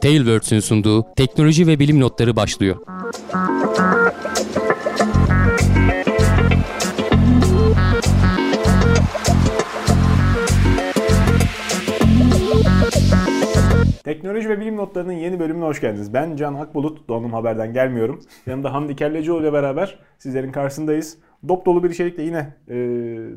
Tailwords'ün sunduğu teknoloji ve bilim notları başlıyor. Teknoloji ve bilim notlarının yeni bölümüne hoş geldiniz. Ben Can Akbulut, Donum Haber'den gelmiyorum. Yanımda Hamdi Kellecioğlu ile beraber sizlerin karşısındayız. Dop dolu bir içerikle yine e,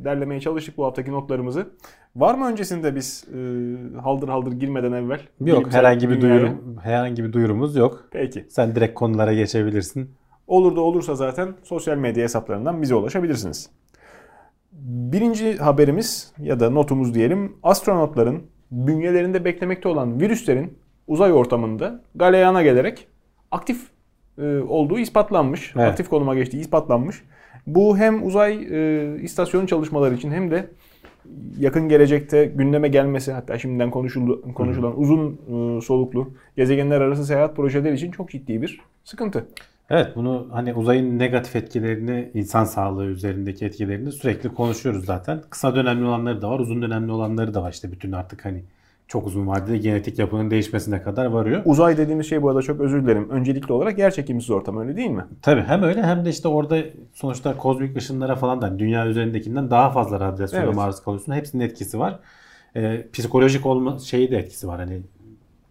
derlemeye çalıştık bu haftaki notlarımızı. Var mı öncesinde biz e, haldır haldır girmeden evvel? Yok herhangi bir duyurum herhangi bir duyurumuz yok. Peki. Sen direkt konulara geçebilirsin. Olur da olursa zaten sosyal medya hesaplarından bize ulaşabilirsiniz. Birinci haberimiz ya da notumuz diyelim astronotların bünyelerinde beklemekte olan virüslerin uzay ortamında galeyana gelerek aktif e, olduğu ispatlanmış. Evet. Aktif konuma geçtiği ispatlanmış. Bu hem uzay e, istasyonu çalışmaları için hem de yakın gelecekte gündeme gelmesi hatta şimdiden konuşuldu, konuşulan uzun e, soluklu gezegenler arası seyahat projeleri için çok ciddi bir sıkıntı. Evet bunu hani uzayın negatif etkilerini, insan sağlığı üzerindeki etkilerini sürekli konuşuyoruz zaten. Kısa dönemli olanları da var, uzun dönemli olanları da var. İşte bütün artık hani çok uzun vadede genetik yapının değişmesine kadar varıyor. Uzay dediğimiz şey bu arada çok özür dilerim. Öncelikli olarak yer çekimsiz ortam öyle değil mi? Tabii hem öyle hem de işte orada sonuçta kozmik ışınlara falan da dünya üzerindekinden daha fazla radyasyona Evet. maruz kalıyorsun. Hepsinin etkisi var. Ee, psikolojik olma şeyi de etkisi var. Hani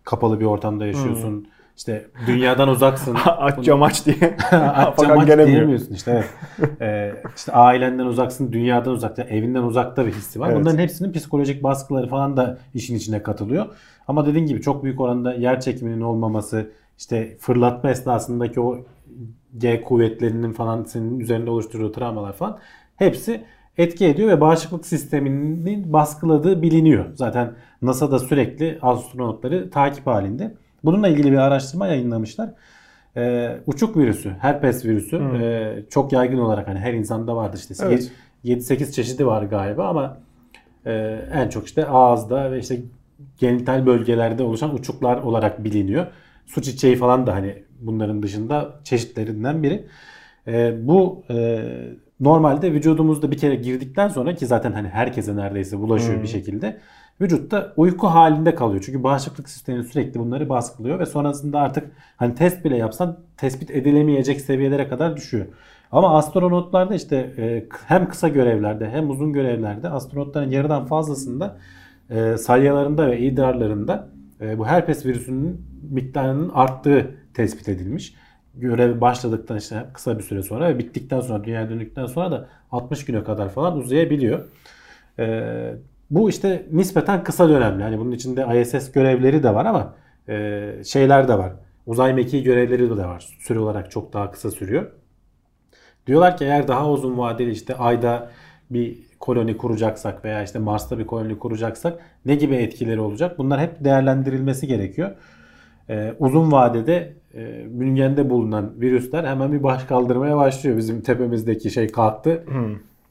kapalı bir ortamda yaşıyorsun. İşte dünyadan uzaksın. aç cam aç diye. Atacağım Fakat aç gelemiyor. diyemiyorsun işte. Evet. Ee, işte ailenden uzaksın, dünyadan uzakta, evinden uzakta bir hissi var. Evet. Bunların hepsinin psikolojik baskıları falan da işin içine katılıyor. Ama dediğin gibi çok büyük oranda yer çekiminin olmaması, işte fırlatma esnasındaki o G kuvvetlerinin falan senin üzerinde oluşturduğu travmalar falan hepsi etki ediyor ve bağışıklık sisteminin baskıladığı biliniyor. Zaten NASA da sürekli astronotları takip halinde. Bununla ilgili bir araştırma yayınlamışlar. Ee, uçuk virüsü, herpes virüsü e, çok yaygın olarak hani her insanda vardır işte. Evet. 7-8 çeşidi var galiba ama e, en çok işte ağızda ve işte genital bölgelerde oluşan uçuklar olarak biliniyor. Su çiçeği falan da hani bunların dışında çeşitlerinden biri. E, bu e, normalde vücudumuzda bir kere girdikten sonra ki zaten hani herkese neredeyse bulaşıyor bir şekilde vücutta uyku halinde kalıyor. Çünkü bağışıklık sistemi sürekli bunları baskılıyor ve sonrasında artık hani test bile yapsan tespit edilemeyecek seviyelere kadar düşüyor. Ama astronotlarda işte e, hem kısa görevlerde hem uzun görevlerde astronotların yarıdan fazlasında e, salyalarında ve idrarlarında e, bu herpes virüsünün miktarının arttığı tespit edilmiş. Görev başladıktan işte kısa bir süre sonra ve bittikten sonra dünyaya döndükten sonra da 60 güne kadar falan uzayabiliyor. E, bu işte nispeten kısa dönemli. Hani bunun içinde ISS görevleri de var ama e, şeyler de var. Uzay mekiği görevleri de var. Süre olarak çok daha kısa sürüyor. Diyorlar ki eğer daha uzun vadeli işte ayda bir koloni kuracaksak veya işte Mars'ta bir koloni kuracaksak ne gibi etkileri olacak? Bunlar hep değerlendirilmesi gerekiyor. Ee, uzun vadede e, bünyende bulunan virüsler hemen bir baş kaldırmaya başlıyor. Bizim tepemizdeki şey kalktı.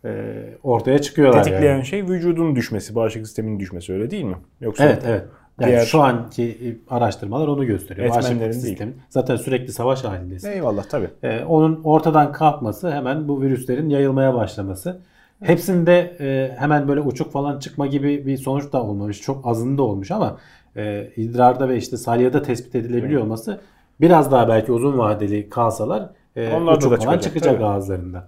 Ee, ortaya çıkıyorlar Tetikleyen yani. şey vücudun düşmesi, bağışıklık sisteminin düşmesi öyle değil mi? Yoksa Evet evet. Yani Diğer- şu anki araştırmalar onu gösteriyor. Bağışıklık sistemi. Zaten sürekli savaş halindesin. Eyvallah tabii. Ee, onun ortadan kalkması hemen bu virüslerin yayılmaya başlaması. Hepsinde e, hemen böyle uçuk falan çıkma gibi bir sonuç da olmamış. Çok azında olmuş ama e, idrarda ve işte salyada tespit edilebiliyor olması biraz daha belki uzun vadeli kalsalar e, uçuk da falan çıkacak, çıkacak ağızlarında.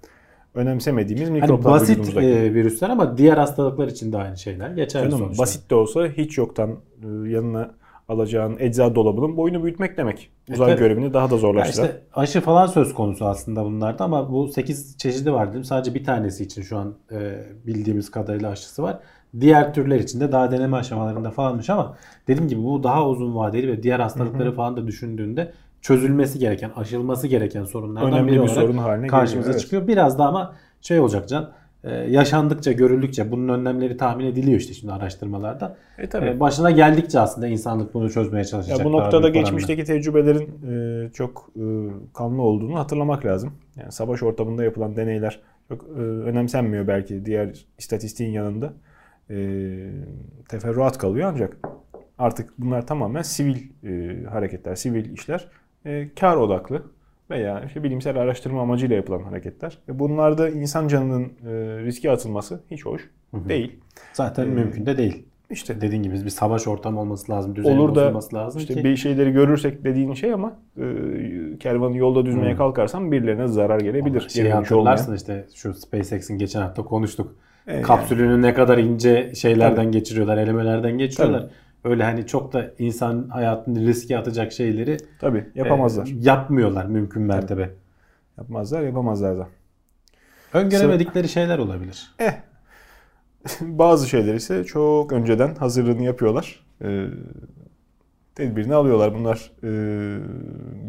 Önemsemediğimiz Hani mikroplar basit vücudumuzdaki. e, virüsler ama diğer hastalıklar için de aynı şeyler geçerli Canım, sonuçta. basit de olsa hiç yoktan e, yanına alacağın eczacı dolabının boyunu büyütmek demek. Uzay tabii. görevini daha da zorlaştıran. işte aşı falan söz konusu aslında bunlarda ama bu 8 çeşidi var dedim. Sadece bir tanesi için şu an e, bildiğimiz kadarıyla aşısı var. Diğer türler için de daha deneme aşamalarında falanmış ama dediğim gibi bu daha uzun vadeli ve diğer hastalıkları falan da düşündüğünde çözülmesi gereken, aşılması gereken sorunlardan Önemli biri bir olarak sorun haline karşımıza geliyor, evet. çıkıyor. Biraz da ama şey olacak Can, e, yaşandıkça, görüldükçe bunun önlemleri tahmin ediliyor işte şimdi araştırmalarda. E tabii. E, başına geldikçe aslında insanlık bunu çözmeye çalışacak. Ya bu noktada geçmişteki tecrübelerin e, çok e, kanlı olduğunu hatırlamak lazım. Yani savaş ortamında yapılan deneyler çok e, önemsenmiyor belki diğer istatistiğin yanında. E, teferruat kalıyor ancak artık bunlar tamamen sivil e, hareketler, sivil işler. E, kar odaklı veya işte bilimsel araştırma amacıyla yapılan hareketler. E, bunlarda insan canının e, riske atılması hiç hoş değil. Zaten Ee, mümkün de değil. İşte Dediğin gibi bir savaş ortamı olması lazım, düzenin olur da bozulması lazım işte ki bir şeyleri görürsek dediğin şey ama e, kervanı yolda düzmeye Hmm. kalkarsan birilerine zarar gelebilir. dönüşü olmayan. hatırlarsın işte şu SpaceX'in geçen hafta konuştuk. E, Kapsülünü ne kadar ince şeylerden geçiriyorlar, elemelerden geçiriyorlar. Öyle hani çok da insan hayatını riske atacak şeyleri Tabii yapamazlar. e, yapmıyorlar mümkün mertebe. Yapmazlar yapamazlar da. Öngöremedikleri şeyler olabilir. Bazı şeyler ise çok önceden hazırlığını yapıyorlar. Ee, tedbirini alıyorlar. Bunlar e,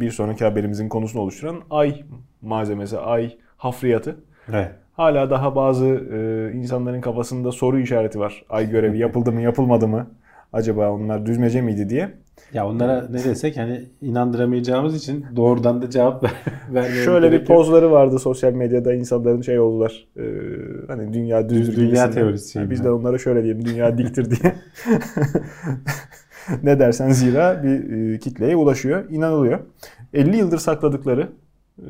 bir sonraki haberimizin konusunu oluşturan ay malzemesi, ay hafriyatı. Evet. Hala daha bazı e, insanların kafasında soru işareti var. Ay görevi yapıldı mı yapılmadı mı? Acaba onlar düzmece miydi diye. Ya onlara ne desek hani inandıramayacağımız için doğrudan da cevap ver, vermemiz Şöyle bir pozları vardı sosyal medyada insanların şey oldular. e, hani dünya düzdür Dünya gibisinden. teorisi Yani biz de onlara şöyle diyelim dünya diktir diye. ne dersen zira bir e, kitleye ulaşıyor, inanılıyor. 50 yıldır sakladıkları e,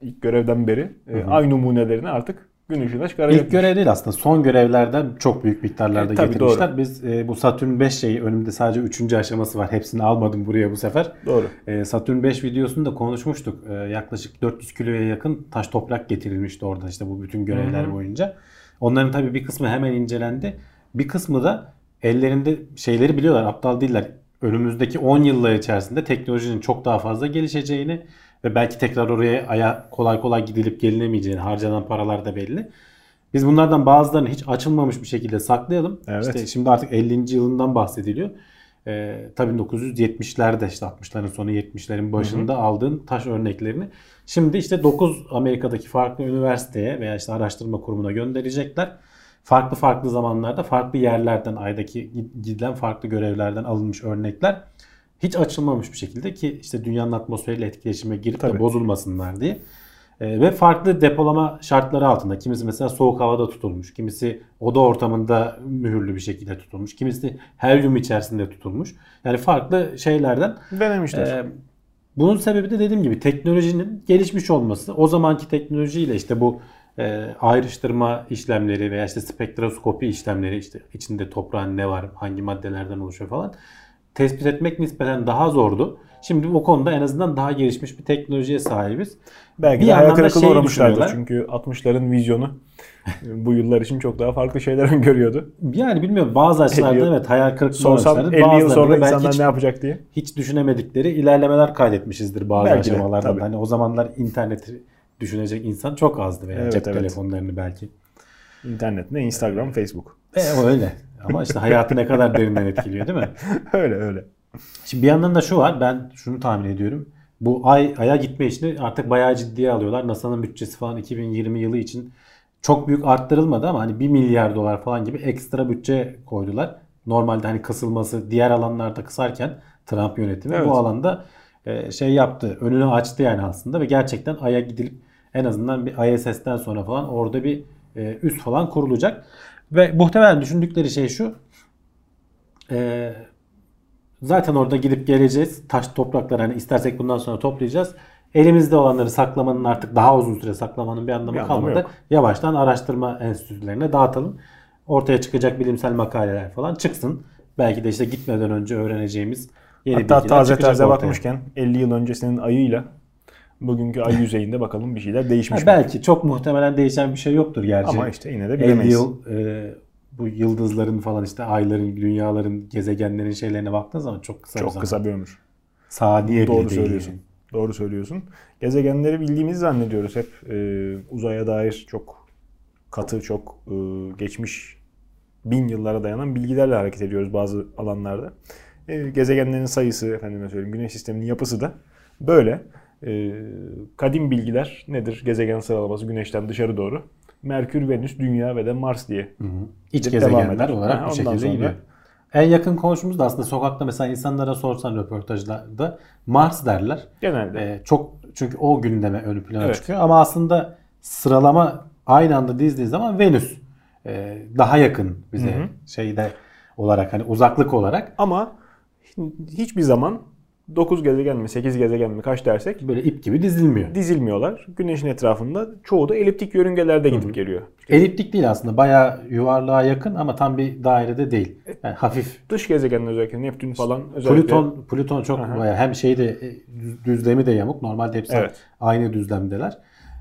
ilk görevden beri e, ay numunelerini artık gün ışığına çıkaracaklar. İlk görev değil aslında. Son görevlerden çok büyük miktarlarda E, getirmişler. Biz e, bu Satürn 5 şeyi önümde sadece 3. aşaması var. Hepsini almadım buraya bu sefer. Doğru. E, Satürn 5 videosunda konuşmuştuk. E, yaklaşık 400 kiloya yakın taş toprak getirilmişti orada işte bu bütün görevler boyunca. Onların tabii bir kısmı hemen incelendi. Bir kısmı da ellerinde şeyleri biliyorlar. Aptal değiller. Önümüzdeki 10 yıllar içerisinde teknolojinin çok daha fazla gelişeceğini ve belki tekrar oraya aya kolay kolay gidilip gelinemeyeceğini harcanan paralar da belli. Biz bunlardan bazılarını hiç açılmamış bir şekilde saklayalım. Evet. İşte şimdi artık 50. yılından bahsediliyor. Ee, tabii 970'lerde işte 60'ların sonu 70'lerin başında aldığın taş örneklerini şimdi işte 9 Amerika'daki farklı üniversiteye veya işte araştırma kurumuna gönderecekler. Farklı farklı zamanlarda farklı yerlerden aydaki gidilen farklı görevlerden alınmış örnekler hiç açılmamış bir şekilde ki işte dünyanın atmosferiyle etkileşime girip de Tabii. bozulmasınlar diye. Ee, ve farklı depolama şartları altında. Kimisi mesela soğuk havada tutulmuş. Kimisi oda ortamında mühürlü bir şekilde tutulmuş. Kimisi helyum içerisinde tutulmuş. Yani farklı şeylerden. Denemişler. Ee, bunun sebebi de dediğim gibi teknolojinin gelişmiş olması. O zamanki teknolojiyle işte bu e, ayrıştırma işlemleri veya işte spektroskopi işlemleri işte içinde toprağın ne var, hangi maddelerden oluşuyor falan tespit etmek nispeten daha zordu. Şimdi o konuda en azından daha gelişmiş bir teknolojiye sahibiz. Belki bir de hayal kırıklığına şey uğramışlardır. Çünkü 60'ların vizyonu bu yıllar için çok daha farklı şeyler öngörüyordu. Yani bilmiyorum bazı açılardan yıl- evet hayal kırıklığına Sorsan uğramışlardır. 50 yıl sonra insanlar hiç, ne yapacak diye. hiç düşünemedikleri ilerlemeler kaydetmişizdir bazı Belki de, aşamalarda. tabii. Hani o zamanlar interneti düşünecek insan çok azdı veya Evet, cep evet. telefonlarını belki. İnternet ne? Instagram, Facebook. E, o öyle. Ama işte hayatı ne kadar derinden etkiliyor değil mi? öyle öyle. Şimdi bir yandan da şu var. Ben şunu tahmin ediyorum. Bu ay aya gitme işini artık bayağı ciddiye alıyorlar. NASA'nın bütçesi falan 2020 yılı için çok büyük arttırılmadı ama hani 1 milyar dolar falan gibi ekstra bütçe koydular. Normalde hani kısılması diğer alanlarda kısarken Trump yönetimi Evet. bu alanda e, şey yaptı. Önünü açtı yani aslında ve gerçekten aya gidilip en azından bir ISS'ten sonra falan orada bir e, üs falan kurulacak. Ve muhtemelen düşündükleri şey şu. E, Zaten orada gidip geleceğiz. Taş topraklar hani istersek bundan sonra toplayacağız. Elimizde olanları saklamanın artık daha uzun süre saklamanın bir anlamı Bir anlamı kalmadı. yok. Yavaştan araştırma enstitülerine dağıtalım. Ortaya çıkacak bilimsel makaleler falan çıksın. Belki de işte gitmeden önce öğreneceğimiz yeni Hatta bilgiler taze taze bakmışken 50 yıl öncesinin ayıyla bugünkü ay yüzeyinde bakalım bir şeyler Ha, değişmiş mi? belki çok muhtemelen değişen bir şey yoktur gerçi. Ama işte yine de 50 bilemeyiz. yıl e, bu yıldızların falan işte ayların, dünyaların, gezegenlerin şeylerine baktığın zaman çok kısa bir Çok zaman. kısa bir ömür. Saniye bile Doğru değil söylüyorsun. yani. Doğru söylüyorsun. Gezegenleri bildiğimizi zannediyoruz hep. e, uzaya dair çok katı, çok e, geçmiş bin yıllara dayanan bilgilerle hareket ediyoruz bazı alanlarda. E, gezegenlerin sayısı, efendime söyleyeyim, güneş sisteminin yapısı da böyle. E, kadim bilgiler nedir? Gezegen sıralaması güneşten dışarı doğru. Merkür, Venüs, Dünya ve de Mars diye. Hı hı. İç gezegenler olarak Ha, bu şekilde sonra- gidiyor. En yakın komşumuz da aslında sokakta mesela insanlara sorsan röportajlarda Mars derler. Genelde. Ee, çok çünkü o gündeme ön plana Evet. çıkıyor ama aslında sıralama aynı anda dizdiği zaman Venüs ee, daha yakın bize Hı hı. şeyde olarak hani uzaklık olarak. Ama hiçbir zaman 9 gezegen mi 8 gezegen mi kaç dersek Böyle ip gibi dizilmiyor. dizilmiyorlar. Güneşin etrafında çoğu da eliptik yörüngelerde gidip geliyor. Eliptik değil aslında. Bayağı yuvarlığa yakın ama tam bir dairede değil. Yani hafif. Dış gezegenler özellikle Neptün falan özellikle Plüton Plüton çok Aha. bayağı hem şeyde e, düz- düzlemi de yamuk. Normalde hepsi Evet. aynı düzlemdeler.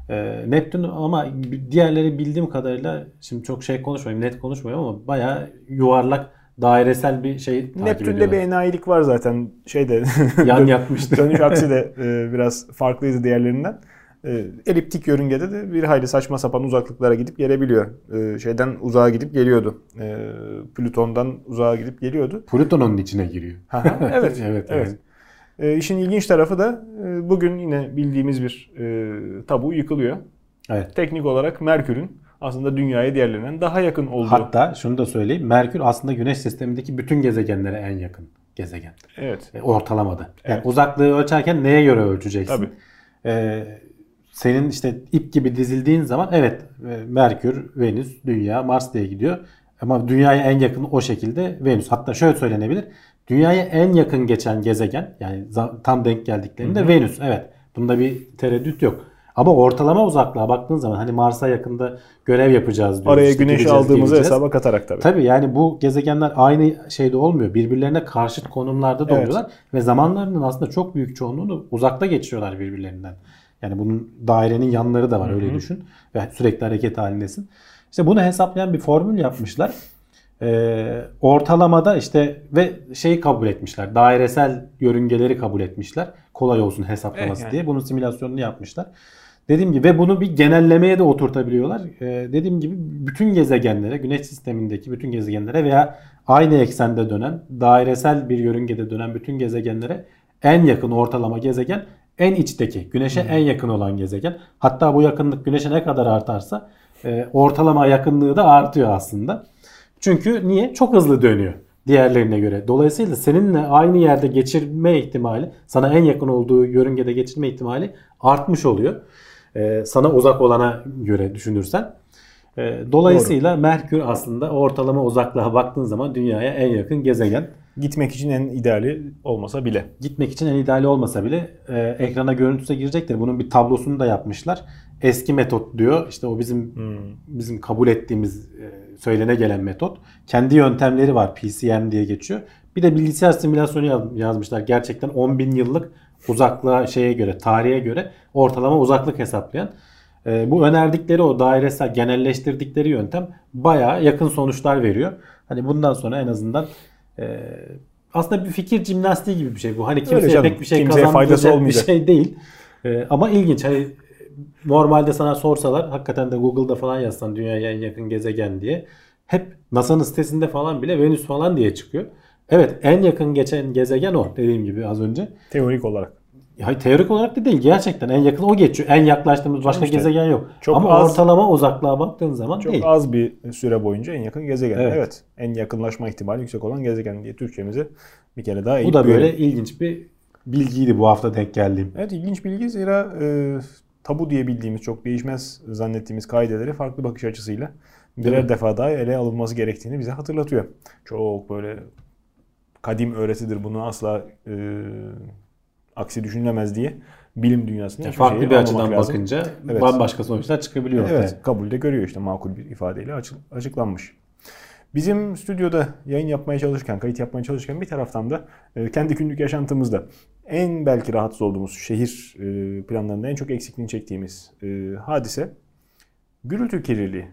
Ee, Neptün ama diğerleri bildiğim kadarıyla şimdi çok şey konuşmayayım, net konuşmuyorum ama bayağı yuvarlak dairesel bir şey takip Neptün'de bir ediyorlar. enayilik var zaten şeyde. Yan yatmıştı. Dönüş aksi de e, biraz farklıydı diğerlerinden. E, eliptik yörüngede de bir hayli saçma sapan uzaklıklara gidip gelebiliyor. E, şeyden uzağa gidip geliyordu. E, Plüton'dan uzağa gidip geliyordu. Plüton onun içine giriyor. Aha, evet, Evet, evet. E, işin ilginç tarafı da e, bugün yine bildiğimiz bir e, tabu yıkılıyor. Evet. Teknik olarak Merkür'ün aslında Dünya'ya diğerlerinden daha yakın olduğu. Hatta şunu da söyleyeyim. Merkür aslında Güneş sistemindeki bütün gezegenlere en yakın gezegen. Evet. E, Ortalamada. Yani Evet. uzaklığı ölçerken neye göre ölçeceksin? Tabii. Ee, senin işte ip gibi dizildiğin zaman evet e, Merkür, Venüs, Dünya, Mars diye gidiyor. Ama dünyaya en yakın o şekilde Venüs. Hatta şöyle söylenebilir. Dünyaya en yakın geçen gezegen yani tam denk geldiklerinde Venüs. Evet. Bunda bir tereddüt yok. Ama ortalama uzaklığa baktığın zaman hani Mars'a yakında görev yapacağız diyoruz. Araya İşte gideceğiz, aldığımızı hesaba katarak tabii. Tabii yani bu gezegenler aynı şeyde olmuyor. Birbirlerine karşıt konumlarda da Evet. oluyorlar. Ve zamanlarının aslında çok büyük çoğunluğunu uzakta geçiriyorlar birbirlerinden. Yani bunun dairenin yanları da var öyle düşün. Ve sürekli hareket halindesin. İşte bunu hesaplayan bir formül yapmışlar. Ee, ortalamada işte ve şeyi kabul etmişler. Dairesel yörüngeleri kabul etmişler. Kolay olsun hesaplaması Evet, yani. diye. Bunun simülasyonunu yapmışlar. Dediğim gibi ve bunu bir genellemeye de oturtabiliyorlar. Ee, dediğim gibi bütün gezegenlere, güneş sistemindeki bütün gezegenlere veya aynı eksende dönen, dairesel bir yörüngede dönen bütün gezegenlere en yakın ortalama gezegen en içteki, güneşe en yakın olan gezegen. Hatta bu yakınlık güneşe ne kadar artarsa e, ortalama yakınlığı da artıyor aslında. Çünkü niye? Çok hızlı dönüyor diğerlerine göre. Dolayısıyla seninle aynı yerde geçirme ihtimali, sana en yakın olduğu yörüngede geçirme ihtimali artmış oluyor. Ee, sana uzak olana göre düşünürsen. Ee, dolayısıyla Merkür aslında ortalama uzaklığa baktığın zaman dünyaya en yakın gezegen. Gitmek için en ideali olmasa bile. Gitmek için en ideali olmasa bile e, ekrana görüntüsü girecektir. Bunun bir tablosunu da yapmışlar. Eski metot diyor. İşte o bizim bizim kabul ettiğimiz e, söylene gelen metot. Kendi yöntemleri var. PCM diye geçiyor. Bir de bilgisayar simülasyonu yaz- yazmışlar. Gerçekten 10 bin yıllık uzaklığa şeye göre, tarihe göre ortalama uzaklık hesaplayan. E, bu önerdikleri o dairesel genelleştirdikleri yöntem bayağı yakın sonuçlar veriyor. Hani bundan sonra en azından e, aslında bir fikir jimnastiği gibi bir şey bu. Hani kimseye canım. pek bir şey kazandıracak bir şey değil. E, ama ilginç. Hani normalde sana sorsalar hakikaten de Google'da falan yazsan dünyaya en yakın gezegen diye hep NASA'nın sitesinde falan bile Venüs falan diye çıkıyor. Evet en yakın geçen gezegen o dediğim gibi az önce. Teorik olarak. Ya teorik olarak da değil gerçekten en yakın o geçiyor. En yaklaştığımız başka işte. gezegen yok. Çok Ama az- ortalama uzaklığa baktığın zaman Çok değil. az bir süre boyunca en yakın gezegen. Evet. Evet. En yakınlaşma ihtimali yüksek olan gezegen diye Türkçemizi bir kere daha Bu da böyle büyüyelim. ilginç bir bilgiydi bu hafta denk geldiğim. Evet ilginç bilgi zira e, tabu diye bildiğimiz çok değişmez zannettiğimiz kaideleri farklı bakış açısıyla birer defa daha ele alınması gerektiğini bize hatırlatıyor. Çok böyle kadim öğretidir bunu asla e, aksi düşünülemez diye bilim dünyasında Yani farklı bir açıdan lazım. bakınca Evet. bambaşka sonuçlar çıkabiliyor. Evet, ortaya. kabulde görüyor işte makul bir ifadeyle açık- açıklanmış. Bizim stüdyoda yayın yapmaya çalışırken, kayıt yapmaya çalışırken bir taraftan da e, kendi günlük yaşantımızda en belki rahatsız olduğumuz şehir e, planlarında en çok eksikliğini çektiğimiz e, hadise gürültü kirliliği,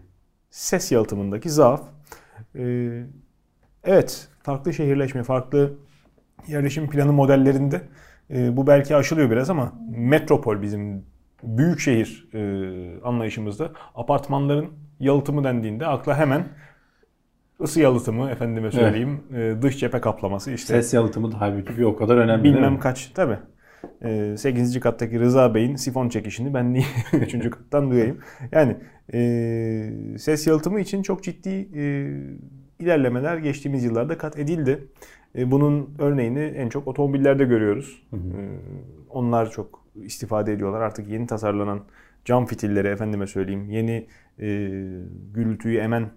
ses yalıtımındaki zaaf. E, evet, farklı şehirleşme, farklı yerleşim planı modellerinde e, bu belki aşılıyor biraz ama metropol bizim büyük şehir e, anlayışımızda apartmanların yalıtımı dendiğinde akla hemen ısı yalıtımı efendime söyleyeyim e, dış cephe kaplaması işte Ses yalıtımı da halbuki bir o kadar önemli bilmem kaç tabi. 8. kattaki Rıza Bey'in sifon çekişini ben niye 3. kattan duyayım. Yani e, ses yalıtımı için çok ciddi e, ilerlemeler geçtiğimiz yıllarda kat edildi. E, bunun örneğini en çok otomobillerde görüyoruz. E, onlar çok istifade ediyorlar. Artık yeni tasarlanan cam fitilleri efendime söyleyeyim. Yeni e, gürültüyü emen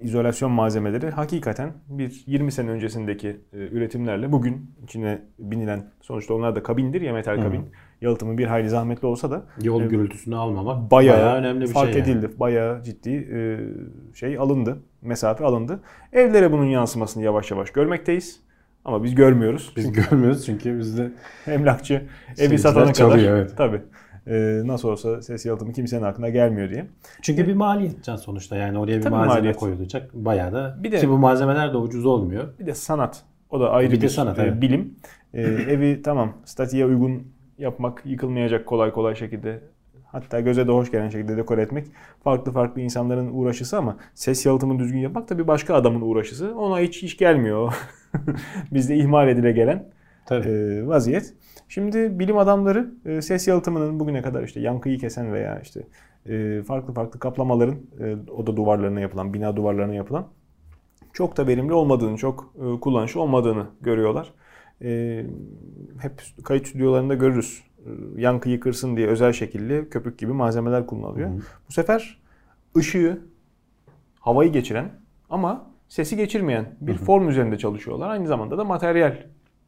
izolasyon malzemeleri hakikaten bir 20 sene öncesindeki e, üretimlerle bugün içine binilen sonuçta onlar da kabindir ya metal kabin. Yalıtımı bir hayli zahmetli olsa da Yol e, gürültüsünü almamak bayağı, bayağı, önemli bir fark şey. yani. edildi. Bayağı ciddi e, şey alındı. Mesafe alındı. Evlere bunun yansımasını yavaş yavaş görmekteyiz. Ama biz görmüyoruz. Biz görmüyoruz çünkü bizde Emlakçı evi satana kadar. çalıyor, evet. Tabii. E, nasıl olsa ses yalıtımı kimsenin aklına gelmiyor diye. çünkü bir maliyet can sonuçta yani oraya bir Tabii malzeme maliyet. koyulacak bayağı da Bir de- ki bu malzemeler de ucuz olmuyor. Bir de sanat. O da ayrı Bir bir, de sanat, e, evet. bilim. E, evi tamam statiğe uygun yapmak, yıkılmayacak kolay kolay şekilde hatta göze de hoş gelen şekilde dekore etmek farklı farklı insanların uğraşısı ama ses yalıtımını düzgün yapmak da bir başka adamın uğraşısı. Ona hiç iş gelmiyor. Bizde ihmal edile gelen Tabii. e, vaziyet. Şimdi bilim adamları e, ses yalıtımının bugüne kadar işte yankıyı kesen veya işte e, farklı farklı kaplamaların e, oda duvarlarına yapılan, bina duvarlarına yapılan çok da verimli olmadığını, çok e, kullanışlı olmadığını görüyorlar. E, hep kayıt stüdyolarında görürüz. E, yankıyı kırsın diye özel şekilde köpük gibi malzemeler kullanılıyor. Bu sefer ışığı, havayı geçiren ama sesi geçirmeyen bir form üzerinde çalışıyorlar. Aynı zamanda da materyal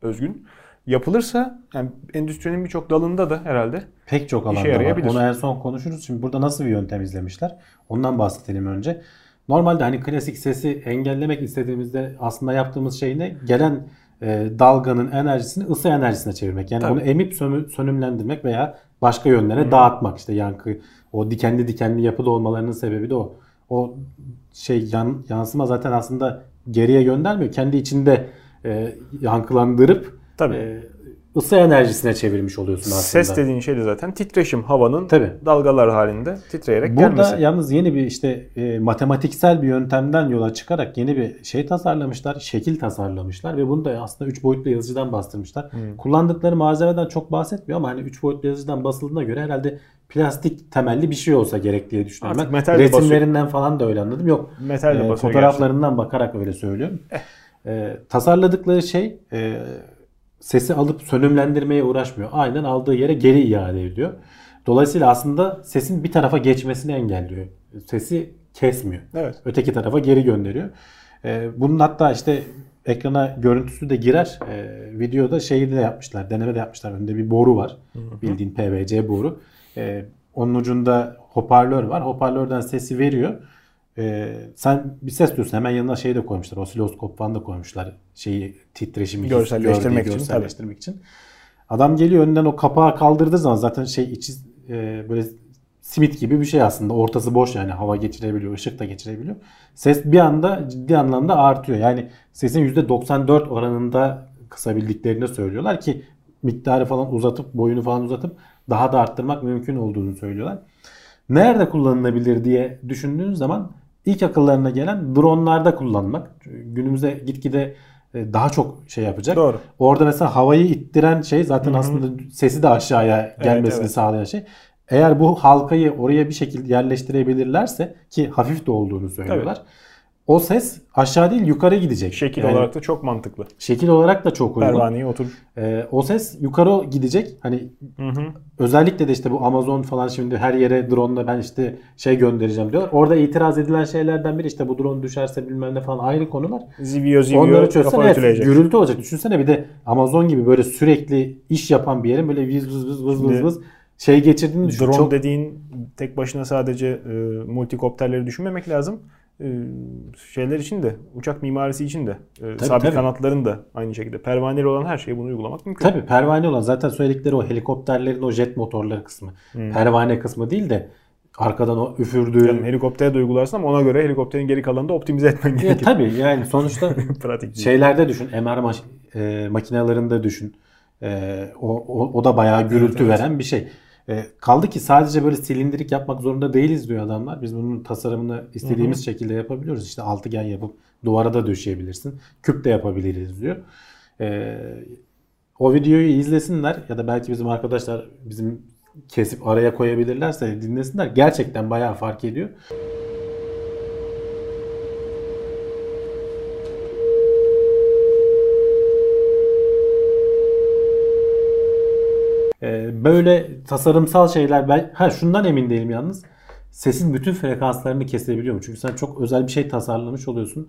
özgün. Yapılırsa yani endüstrinin birçok dalında da herhalde Pek çok İşe alanda var. yarayabilir. Onu en son konuşuruz. Şimdi burada nasıl bir yöntem izlemişler? Ondan bahsedelim önce. Normalde hani klasik sesi engellemek istediğimizde aslında yaptığımız şey ne? Gelen e, dalganın enerjisini ısı enerjisine çevirmek. Yani Tabii. onu emip sönü- sönümlendirmek veya başka yönlere dağıtmak. İşte yankı, o dikenli dikenli yapıda olmalarının sebebi de o. O şey yan, yansıma zaten aslında geriye göndermiyor. Kendi içinde e, yankılandırıp Tabii. e, ısı enerjisine çevirmiş oluyorsun aslında. ses dediğin şey de zaten titreşim havanın Tabii. dalgalar halinde titreyerek Burada gelmesi. yalnız yeni bir işte e, matematiksel bir yöntemden yola çıkarak yeni bir şey tasarlamışlar, şekil tasarlamışlar ve bunu da aslında 3 boyutlu yazıcıdan bastırmışlar. Hmm. Kullandıkları malzemeden çok bahsetmiyor ama hani 3 boyutlu yazıcıdan basıldığına göre herhalde plastik temelli bir şey olsa gerek diye düşünüyorum. Artık Ben metal de basıyor. resimlerinden falan da öyle anladım. Yok Metal de e, fotoğraflarından bakarak öyle söylüyorum. E, tasarladıkları şey e, sesi alıp sönümlendirmeye uğraşmıyor. Aynen aldığı yere geri iade ediyor. Dolayısıyla aslında sesin bir tarafa geçmesini engelliyor. Sesi kesmiyor. Evet. Öteki tarafa geri gönderiyor. E, bunun hatta işte ekrana görüntüsü de girer. E, videoda şeyi de yapmışlar. Deneme de yapmışlar. Önünde bir boru var. Bildiğin PVC boru. E, onun ucunda hoparlör var. Hoparlörden sesi veriyor. E, sen bir ses duyuyorsun. Hemen yanına şey de koymuşlar. Osiloskop falan da koymuşlar. Şeyi titreşimi Görselleştirmek gördüğü, için, Görselleştirmek için. Adam geliyor önünden o kapağı kaldırdığı zaman zaten şey içi e, böyle simit gibi bir şey aslında. Ortası boş yani hava geçirebiliyor, ışık da geçirebiliyor. Ses bir anda ciddi anlamda artıyor. Yani sesin %94 oranında kısabildiklerini söylüyorlar ki miktarı falan uzatıp boyunu falan uzatıp daha da arttırmak mümkün olduğunu söylüyorlar. Nerede kullanılabilir diye düşündüğün zaman ilk akıllarına gelen dronlarda kullanmak. Günümüzde gitgide e, daha çok şey yapacak. Doğru. Orada mesela havayı ittiren şey zaten Hı hı. aslında sesi de aşağıya gelmesini evet. sağlayan şey. Eğer bu halkayı oraya bir şekilde yerleştirebilirlerse ki hafif de olduğunu söylüyorlar. O ses aşağı değil yukarı gidecek. Şekil Yani olarak da çok mantıklı. şekil olarak da çok uygun. Pervaneye otur. Ee, o ses yukarı gidecek. Hani Hı hı. özellikle de işte bu Amazon falan şimdi her yere drone'la ben işte şey göndereceğim diyorlar. Orada itiraz edilen şeylerden biri işte bu drone düşerse bilmem ne falan ayrı konular. Zivio zivio Onları çözsen evet, gürültü olacak. Düşünsene bir de Amazon gibi böyle sürekli iş yapan bir yerin böyle vız vız vız vız vız vız şey geçirdiğini düşün. Drone Çok dediğin tek başına sadece e, multikopterleri düşünmemek lazım. Şeyler için de, uçak mimarisi için de, e, sabit tabii. kanatların da aynı şekilde pervaneli olan her şeye bunu uygulamak mümkün. Tabii pervane olan zaten söyledikleri o helikopterlerin o jet motorları kısmı. Pervane kısmı değil de arkadan o üfürdüğü. Yani helikoptere de uygularsın ama ona göre helikopterin geri kalanını da optimize etmen Ya, gerekir. tabii yani sonuçta Pratik şeylerde düşün. MR maş- e, makinelerinde düşün. E, o, o, o da bayağı gürültü Evet, evet. veren bir şey. E, kaldı ki sadece böyle silindirik yapmak zorunda değiliz diyor adamlar. Biz bunun tasarımını istediğimiz şekilde yapabiliyoruz. İşte altıgen yapıp duvara da döşeyebilirsin. Küp de yapabiliriz diyor. E, o videoyu izlesinler ya da belki bizim arkadaşlar bizim kesip araya koyabilirlerse dinlesinler. Gerçekten bayağı fark ediyor. Ee, böyle tasarımsal şeyler ben ha şundan emin değilim yalnız. sesin bütün frekanslarını kesebiliyor mu? Çünkü sen çok özel bir şey tasarlamış oluyorsun.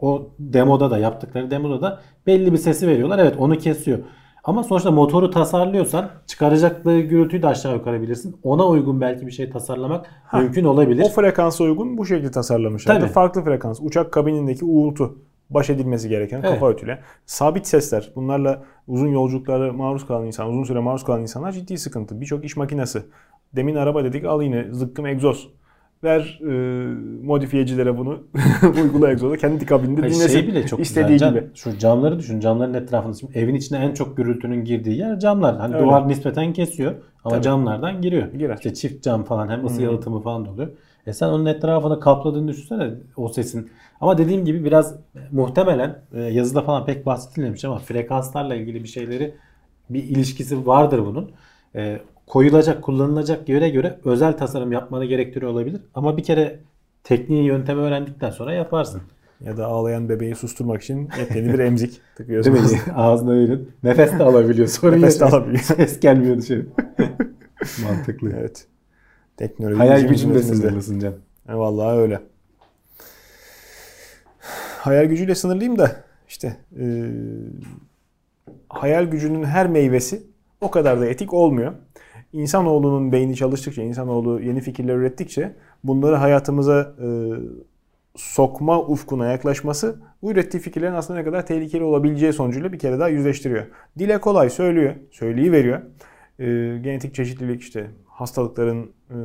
O demoda da yaptıkları demoda da belli bir sesi veriyorlar. Evet onu kesiyor. Ama sonuçta motoru tasarlıyorsan çıkaracakları gürültüyü de aşağı yukarı bilirsin. Ona uygun belki bir şey tasarlamak mümkün olabilir. O frekansa uygun bu şekilde tasarlamışlar. Tabii. Farklı frekans. Uçak kabinindeki uğultu. Baş edilmesi gereken Evet. kafa ötüle. Sabit sesler. Bunlarla uzun yolculuklara maruz kalan insan, uzun süre maruz kalan insanlar ciddi sıkıntı. Birçok iş makinesi. Demin araba dedik al yine zıkkım egzoz. Ver e, modifiyecilere bunu. Uygula egzozu. Kendi kabininde Hayır, dinlesin. şey bile çok istediği güzel. Gibi. Şu camları düşün. Camların etrafında. Şimdi evin içine en çok gürültünün girdiği yer camlar. Hani Öyle. duvar nispeten kesiyor ama Tabii. camlardan giriyor. Girer. İşte çift cam falan hem ısı yalıtımı falan da oluyor. E sen onun etrafını kapladığını düşünsene o sesin. Ama dediğim gibi biraz muhtemelen e, yazıda falan pek bahsedilmemiş ama frekanslarla ilgili bir şeyleri bir ilişkisi vardır bunun. E, koyulacak, kullanılacak yere göre özel tasarım yapmanı gerektiriyor olabilir. Ama bir kere tekniği, yöntemi öğrendikten sonra yaparsın. Ya da ağlayan bebeği susturmak için yepyeni bir emzik tıkıyorsun. Değil mi? Ağzına verin. Nefes de alabiliyor. Sorun Nefes de alabiliyor. Ses gelmiyor dışarı. Mantıklı. Evet. Teknoloji Hayal hizmetimizde. sınırlısın Can. E, vallahi öyle. Hayal gücüyle sınırlıyım da işte e, hayal gücünün her meyvesi o kadar da etik olmuyor. İnsanoğlunun beyni çalıştıkça, insanoğlu yeni fikirler ürettikçe bunları hayatımıza e, sokma ufkuna yaklaşması bu ürettiği fikirlerin aslında ne kadar tehlikeli olabileceği sonucuyla bir kere daha yüzleştiriyor. Dile kolay söylüyor, söyleyi veriyor. E, genetik çeşitlilik işte hastalıkların e,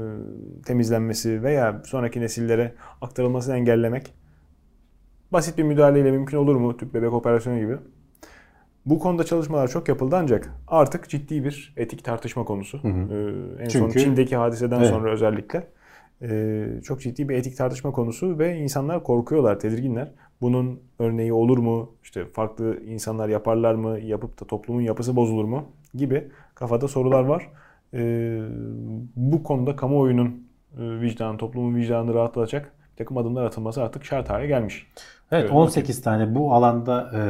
temizlenmesi veya sonraki nesillere aktarılmasını engellemek basit bir müdahaleyle mümkün olur mu? Tüp bebek operasyonu gibi. Bu konuda çalışmalar çok yapıldı ancak artık ciddi bir etik tartışma konusu. hı. Ee, en son Çünkü- Çin'deki hadiseden Evet. sonra özellikle ee, çok ciddi bir etik tartışma konusu ve insanlar korkuyorlar, tedirginler. Bunun örneği olur mu? İşte farklı insanlar yaparlar mı? Yapıp da toplumun yapısı bozulur mu? Gibi kafada sorular var. Ee, bu konuda kamuoyunun e, vicdanı, toplumun vicdanını rahatlatacak takım adımlar atılması artık şart hale gelmiş. Evet Evet, 18 tane bu alanda e,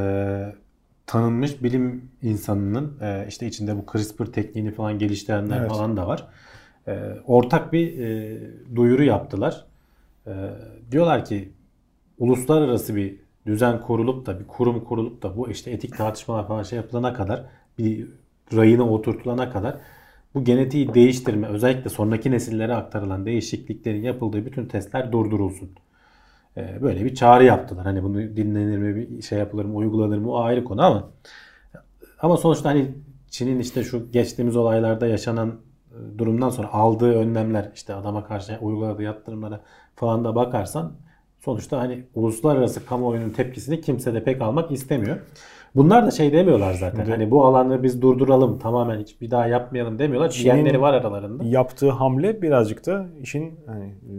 tanınmış bilim insanının e, işte içinde bu CRISPR tekniğini falan geliştirenler Evet. falan da var. E, ortak bir e, duyuru yaptılar. E, diyorlar ki uluslararası bir düzen kurulup da bir kurum kurulup da bu işte etik tartışmalar falan şey yapılana kadar bir rayına oturtulana kadar bu genetiği değiştirme özellikle sonraki nesillere aktarılan değişikliklerin yapıldığı bütün testler durdurulsun. Ee, böyle bir çağrı yaptılar. Hani bunu dinlenir mi, bir şey yapılır mı, uygulanır mı o ayrı konu ama ama sonuçta hani Çin'in işte şu geçtiğimiz olaylarda yaşanan e, durumdan sonra aldığı önlemler işte adama karşı uyguladığı yaptırımlara falan da bakarsan sonuçta hani uluslararası kamuoyunun tepkisini kimse de pek almak istemiyor. Bunlar da şey demiyorlar zaten. Şimdi- Hani bu alanı biz durduralım tamamen hiç bir daha yapmayalım demiyorlar. Diyenleri var aralarında. yaptığı hamle birazcık da işin hani, e,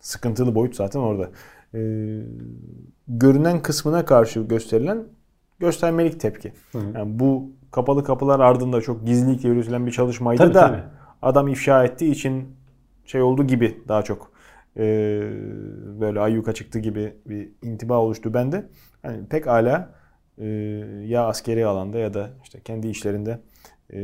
sıkıntılı boyut zaten orada. E, görünen kısmına karşı gösterilen göstermelik tepki. Hı. Yani bu kapalı kapılar ardında çok gizlilikle yürütülen bir çalışmaydı Tabii, da tabii. adam ifşa ettiği için şey oldu gibi daha çok e, böyle ayyuka çıktı gibi bir intiba oluştu bende. Yani pek hala ya askeri alanda ya da işte kendi işlerinde e,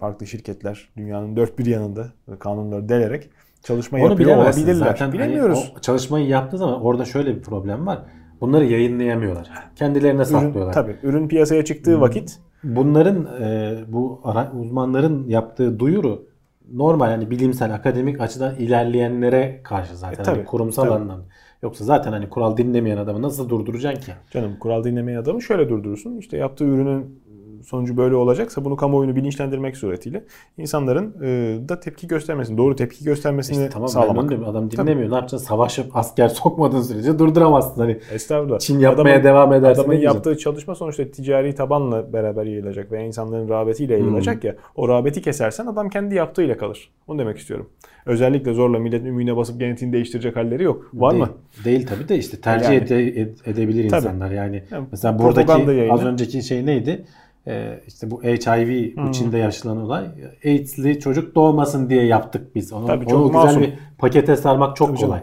farklı şirketler dünyanın dört bir yanında kanunları delerek çalışma Onu yapıyor olabilirler. Zaten hani Bilemiyoruz. o çalışmayı yaptığı zaman orada şöyle bir problem var. Bunları yayınlayamıyorlar. Kendilerine ürün, saklıyorlar. tabii ürün piyasaya çıktığı Hmm. vakit Bunların e, bu ara, uzmanların yaptığı duyuru normal hani bilimsel akademik açıdan ilerleyenlere karşı zaten E, tabii, hani kurumsal tabii. anlamda. Yoksa zaten hani kural dinlemeyen adamı nasıl durduracaksın ki? Canım kural dinlemeyen adamı şöyle durdurursun. İşte yaptığı ürünün sonucu böyle olacaksa bunu kamuoyunu bilinçlendirmek suretiyle insanların e, da tepki göstermesini, doğru tepki göstermesini İşte tamam sağlamak. diyorum. Adam dinlemiyor. Ne yapacaksın? Savaşıp asker sokmadığın sürece durduramazsın. Hani Estağfurullah. Çin yapmaya Adamın- devam ederse Adamın yaptığı çalışma sonuçta ticari tabanla beraber yayılacak veya insanların rağbetiyle yayılacak ya. O rağbeti kesersen adam kendi yaptığıyla kalır. Onu demek istiyorum. Özellikle zorla milletin ümüğüne basıp genetiğini değiştirecek halleri yok. Var değil, mı? Değil tabii de işte tercih Yani. ede- ed- edebilir Tabii. insanlar. Yani Yani mesela buradaki yayını. az önceki şey neydi? Ee, işte bu HIV bu Hmm. Çin'de yaşanan olay AIDS'li çocuk doğmasın diye yaptık biz. Onu, Tabii, onu çok güzel masum. bir pakete sarmak çok Tabii canım. kolay.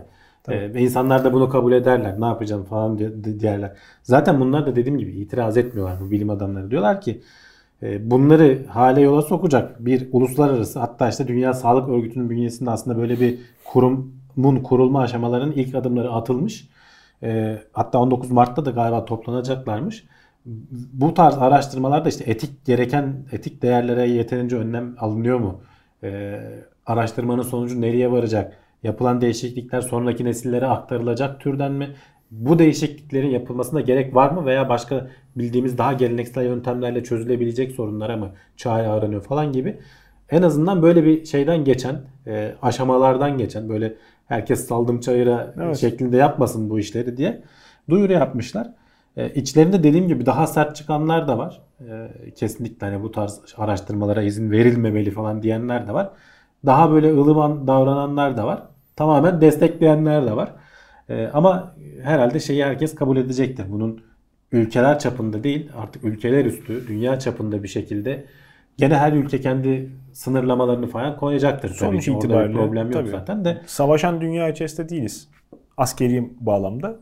Ee, ve insanlar da bunu kabul ederler. Ne yapacağım falan derler. Zaten bunlar da dediğim gibi itiraz etmiyorlar bu bilim adamları. Diyorlar ki e, bunları hale yola sokacak bir uluslararası hatta işte Dünya Sağlık Örgütü'nün bünyesinde aslında böyle bir kurumun kurulma aşamalarının ilk adımları atılmış. E, hatta 19 Mart'ta da galiba toplanacaklarmış. Bu tarz araştırmalarda işte etik gereken etik değerlere yeterince önlem alınıyor mu? E, araştırmanın sonucu nereye varacak? Yapılan değişiklikler sonraki nesillere aktarılacak türden mi? Bu değişikliklerin yapılmasına gerek var mı veya başka bildiğimiz daha geleneksel yöntemlerle çözülebilecek sorunlara mı çare aranıyor falan gibi. En azından böyle bir şeyden geçen, e, aşamalardan geçen böyle herkes saldım çayıra Evet. şeklinde yapmasın bu işleri diye duyuru yapmışlar. E, içlerinde dediğim gibi daha sert çıkanlar da var. E, kesinlikle hani bu tarz araştırmalara izin verilmemeli falan diyenler de var. Daha böyle ılıman davrananlar da var. Tamamen destekleyenler de var. E, ama herhalde şeyi herkes kabul edecektir. Bunun ülkeler çapında değil artık ülkeler üstü dünya çapında bir şekilde gene her ülke kendi sınırlamalarını falan koyacaktır. Sonuç itibariyle problem yok tabii. zaten de. Savaşan dünya içerisinde değiliz. Askeri bağlamda.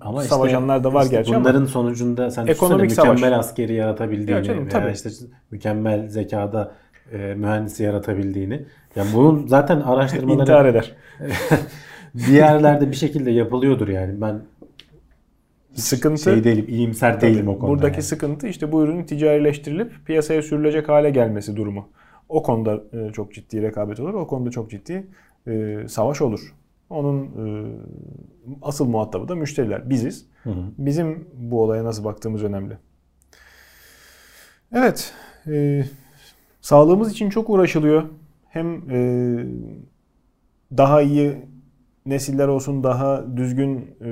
Ama işte- Savaşanlar da var işte gerçi bunların ama sonucunda sen Ekonomik düşünsene mükemmel savaş. askeri yaratabildiğini Ya canım, tabii. işte mükemmel zekada e, mühendisi yaratabildiğini. Ya bunun zaten intihar araştırmaları eder. bir yerlerde bir şekilde yapılıyordur yani. Ben Sıkıntı şey değilim, iyimser değilim Tabii, o konuda. Buradaki yani. sıkıntı işte bu ürünün ticarileştirilip piyasaya sürülecek hale gelmesi durumu. O konuda e, çok ciddi rekabet olur. O konuda çok ciddi e, savaş olur. Onun e, asıl muhatabı da müşteriler. Biziz. Hı hı. Bizim bu olaya nasıl baktığımız önemli. Evet. e, sağlığımız için çok uğraşılıyor. Hem e, daha iyi nesiller olsun, daha düzgün e,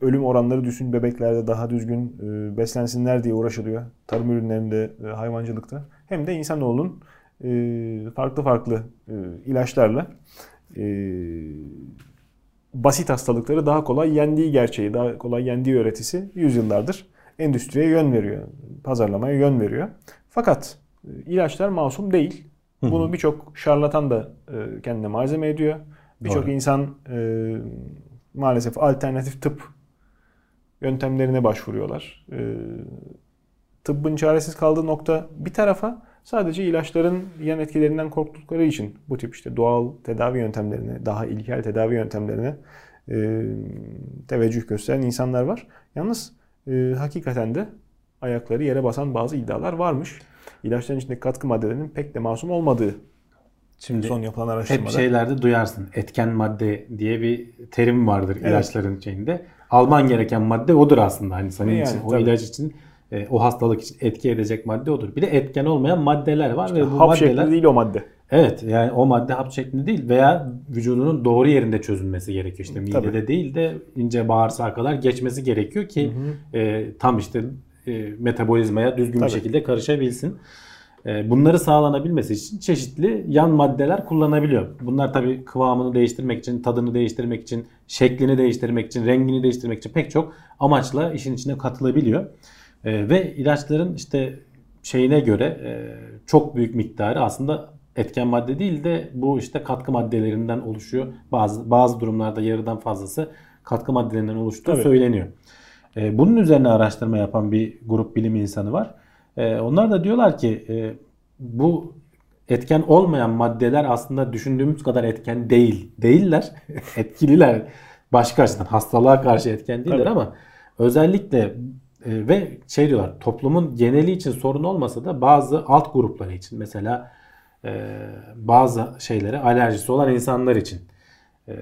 ölüm oranları düşsün bebeklerde, daha düzgün e, beslensinler diye uğraşılıyor. Tarım ürünlerinde, e, hayvancılıkta. Hem de insanoğlunun e, farklı farklı e, ilaçlarla e, basit hastalıkları daha kolay yendiği gerçeği, daha kolay yendiği öğretisi yüzyıllardır endüstriye yön veriyor, pazarlamaya yön veriyor. Fakat e, ilaçlar masum değil. Bunu birçok şarlatan da e, kendine malzeme ediyor. Birçok insan e, maalesef alternatif tıp yöntemlerine başvuruyorlar. E, tıbbın çaresiz kaldığı nokta bir tarafa sadece ilaçların yan etkilerinden korktukları için bu tip işte doğal tedavi yöntemlerine, daha ilkel tedavi yöntemlerine e, teveccüh gösteren insanlar var. Yalnız e, hakikaten de ayakları yere basan bazı iddialar varmış. İlaçların içindeki katkı maddelerinin pek de masum olmadığı Şimdi son yapılan hep araştırmada. şeylerde duyarsın. Etken madde diye bir terim vardır Evet. ilaçların şeyinde. Alman gereken madde odur aslında. Hani senin Yani, için, o tabii. ilaç için, e, o hastalık için etki edecek madde odur. Bir de etken olmayan maddeler var ve bu Hap maddeler şeklinde değil o madde. Evet yani o madde hap şeklinde değil veya vücudunun doğru yerinde çözülmesi gerekiyor. İşte midede Tabii. değil de ince bağırsağa kadar geçmesi gerekiyor ki e, tam işte e, metabolizmaya düzgün Tabii. bir şekilde karışabilsin. E, bunları sağlanabilmesi için çeşitli yan maddeler kullanabiliyor. Bunlar tabii kıvamını değiştirmek için, tadını değiştirmek için, şeklini değiştirmek için, rengini değiştirmek için pek çok amaçla işin içine katılabiliyor. E, ve ilaçların işte şeyine göre e, çok büyük miktarı aslında etken madde değil de bu işte katkı maddelerinden oluşuyor. Bazı bazı durumlarda yarıdan fazlası katkı maddelerinden oluştuğu Tabii. söyleniyor. E, bunun üzerine araştırma yapan bir grup bilim insanı var. E, onlar da diyorlar ki e, bu etken olmayan maddeler aslında düşündüğümüz kadar etken değil. Değiller. Etkililer. Başka açıdan hastalığa karşı etken değiller Tabii. ama özellikle e, ve şey diyorlar toplumun geneli için sorun olmasa da bazı alt grupları için mesela e, bazı şeylere alerjisi olan insanlar için e,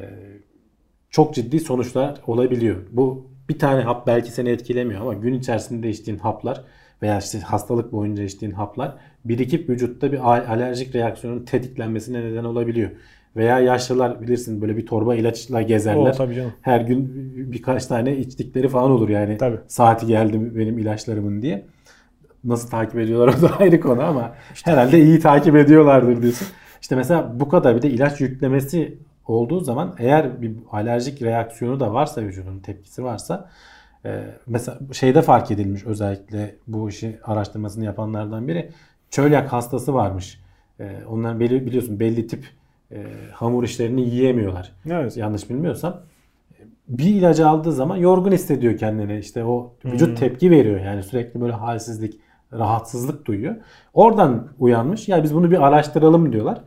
çok ciddi sonuçlar olabiliyor. Bu bir tane hap belki seni etkilemiyor ama gün içerisinde içtiğin haplar veya işte hastalık boyunca içtiğin haplar birikip vücutta bir al- alerjik reaksiyonun tetiklenmesine neden olabiliyor. Veya yaşlılar bilirsin böyle bir torba ilaçla gezerler. O, tabii canım. Her gün birkaç tane içtikleri falan olur yani. Tabii. Saati geldi benim ilaçlarımın diye. Nasıl takip ediyorlar o da ayrı konu ama herhalde iyi takip ediyorlardır diyorsun. İşte mesela bu kadar bir de ilaç yüklemesi olduğu zaman eğer bir alerjik reaksiyonu da varsa vücudun tepkisi varsa e, mesela şeyde fark edilmiş özellikle bu işi araştırmasını yapanlardan biri çölyak hastası varmış. E, onlar belli, biliyorsun belli tip e, hamur işlerini yiyemiyorlar. Evet. Yanlış bilmiyorsam bir ilacı aldığı zaman yorgun hissediyor kendini. İşte o vücut tepki veriyor yani sürekli böyle halsizlik, rahatsızlık duyuyor. Oradan uyanmış. Ya biz bunu bir araştıralım diyorlar.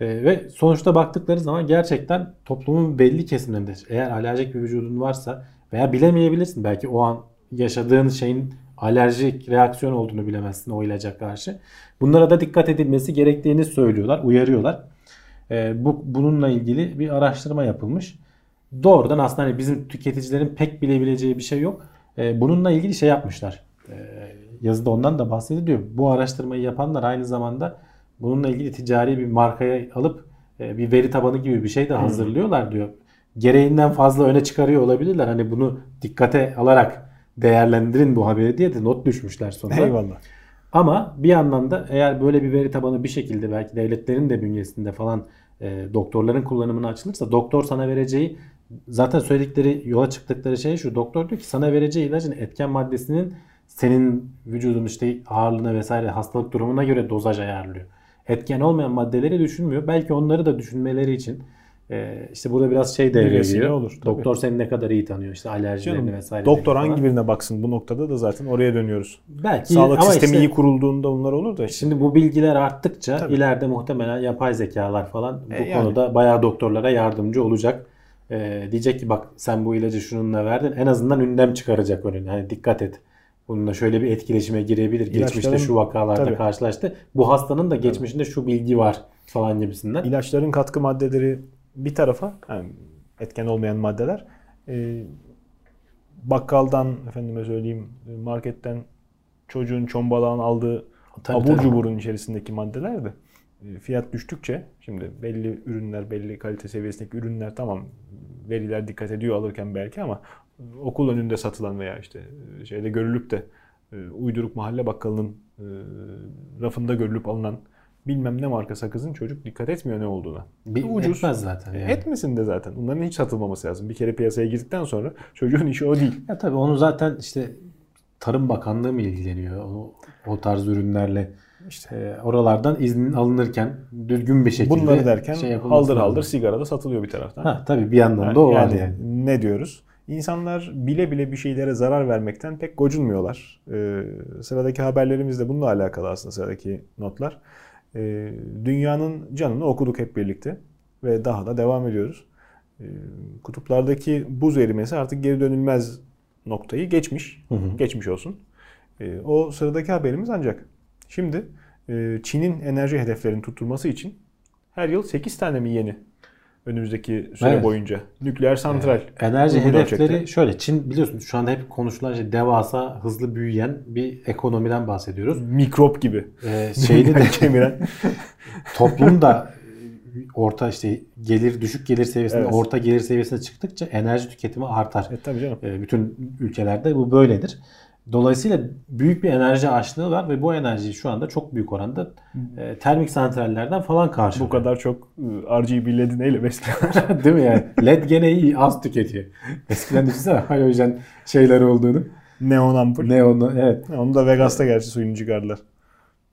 E, ve sonuçta baktıkları zaman gerçekten toplumun belli kesimlerinde eğer alerjik bir vücudun varsa veya bilemeyebilirsin belki o an yaşadığın şeyin alerjik reaksiyon olduğunu bilemezsin o ilaca karşı. Bunlara da dikkat edilmesi gerektiğini söylüyorlar, uyarıyorlar. E, bu bununla ilgili bir araştırma yapılmış. Doğrudan aslında hani bizim tüketicilerin pek bilebileceği bir şey yok. E, bununla ilgili şey yapmışlar. E, yazıda ondan da bahsediliyor. Bu araştırmayı yapanlar aynı zamanda bununla ilgili ticari bir markaya alıp e, bir veri tabanı gibi bir şey de hazırlıyorlar diyor. Gereğinden fazla öne çıkarıyor olabilirler. Hani bunu dikkate alarak değerlendirin bu haberi diye de not düşmüşler sonra. Eyvallah. Ama bir yandan da eğer böyle bir veri tabanı bir şekilde belki devletlerin de bünyesinde falan e, doktorların kullanımına açılırsa doktor sana vereceği zaten söyledikleri yola çıktıkları şey şu. Doktor diyor ki sana vereceği ilacın etken maddesinin senin vücudun işte ağırlığına vesaire hastalık durumuna göre dozaj ayarlıyor. Etken olmayan maddeleri düşünmüyor. Belki onları da düşünmeleri için e, işte burada biraz şey devreye giriyor. olur, tabii. Doktor seni ne kadar iyi tanıyor işte alerjilerini Canım, vesaire. doktor falan. hangi birine baksın bu noktada da zaten oraya dönüyoruz. Belki Sağlık ama sistemi işte- iyi kurulduğunda bunlar olur da işte. Şimdi bu bilgiler arttıkça Tabii. ileride muhtemelen yapay zekalar falan bu E, yani. konuda bayağı doktorlara yardımcı olacak. Ee, diyecek ki bak sen bu ilacı şununla verdin. En azından ünlem çıkaracak önüne. Hani dikkat et. Bununla şöyle bir etkileşime girebilir. Geçmişte İlaçların- şu vakalarda Tabii. karşılaştı. Bu hastanın da geçmişinde şu bilgi var falan gibisinden. İlaçların katkı maddeleri bir tarafa yani etken olmayan maddeler e, bakkaldan efendime söyleyeyim marketten çocuğun çombalağın aldığı Tabii, abur tabii. cuburun içerisindeki maddeler de e, fiyat düştükçe şimdi belli ürünler belli kalite seviyesindeki ürünler tamam veriler dikkat ediyor alırken belki ama e, okul önünde satılan veya işte e, şeyde görülüp de e, uyduruk mahalle bakkalının e, rafında görülüp alınan bilmem ne marka sakızın çocuk dikkat etmiyor ne olduğuna. Bir, Ucuz. Etmez zaten. Yani. Etmesin de zaten. Bunların hiç satılmaması lazım. Bir kere piyasaya girdikten sonra çocuğun işi o değil. Ya tabii onu zaten işte Tarım Bakanlığı mı ilgileniyor o, o tarz ürünlerle? İşte Ee, oralardan iznin alınırken düzgün bir şekilde bunları derken şey haldır haldır sigara da satılıyor bir taraftan. Ha tabii bir yandan da o var yani. Ne diyoruz? İnsanlar bile bile bir şeylere zarar vermekten pek gocunmuyorlar. Ee, sıradaki haberlerimiz de bununla alakalı aslında sıradaki notlar. Ee, dünyanın canını okuduk hep birlikte ve daha da devam ediyoruz. Ee, kutuplardaki buz erimesi artık geri dönülmez noktayı geçmiş. Hı hı. Geçmiş olsun. Ee, o sıradaki haberimiz ancak şimdi e, Çin'in enerji hedeflerini tutturması için her yıl 8 tane mi yeni önümüzdeki süre Evet. boyunca nükleer santral. Enerji Uygun hedefleri ölçekte. şöyle Çin biliyorsunuz şu anda hep konuşulan şey devasa hızlı büyüyen bir ekonomiden bahsediyoruz. mikrop gibi. Ee, şeyini de kemiren. toplum da orta işte gelir düşük gelir seviyesinde Evet. orta gelir seviyesine çıktıkça enerji tüketimi artar. E, tabii canım. Ee, bütün ülkelerde bu böyledir. Dolayısıyla büyük bir enerji açlığı var ve bu enerjiyi şu anda çok büyük oranda e, termik santrallerden falan karşılıyor. Bu kadar çok ıı, RGB LED'i neyle besliyorlar? Değil mi yani? LED gene iyi az tüketiyor. Eskiden düşünsene halojen şeyler olduğunu. Neon ampul. Ne onu evet. Onu da Vegas'ta gerçi suyunu çıkardılar.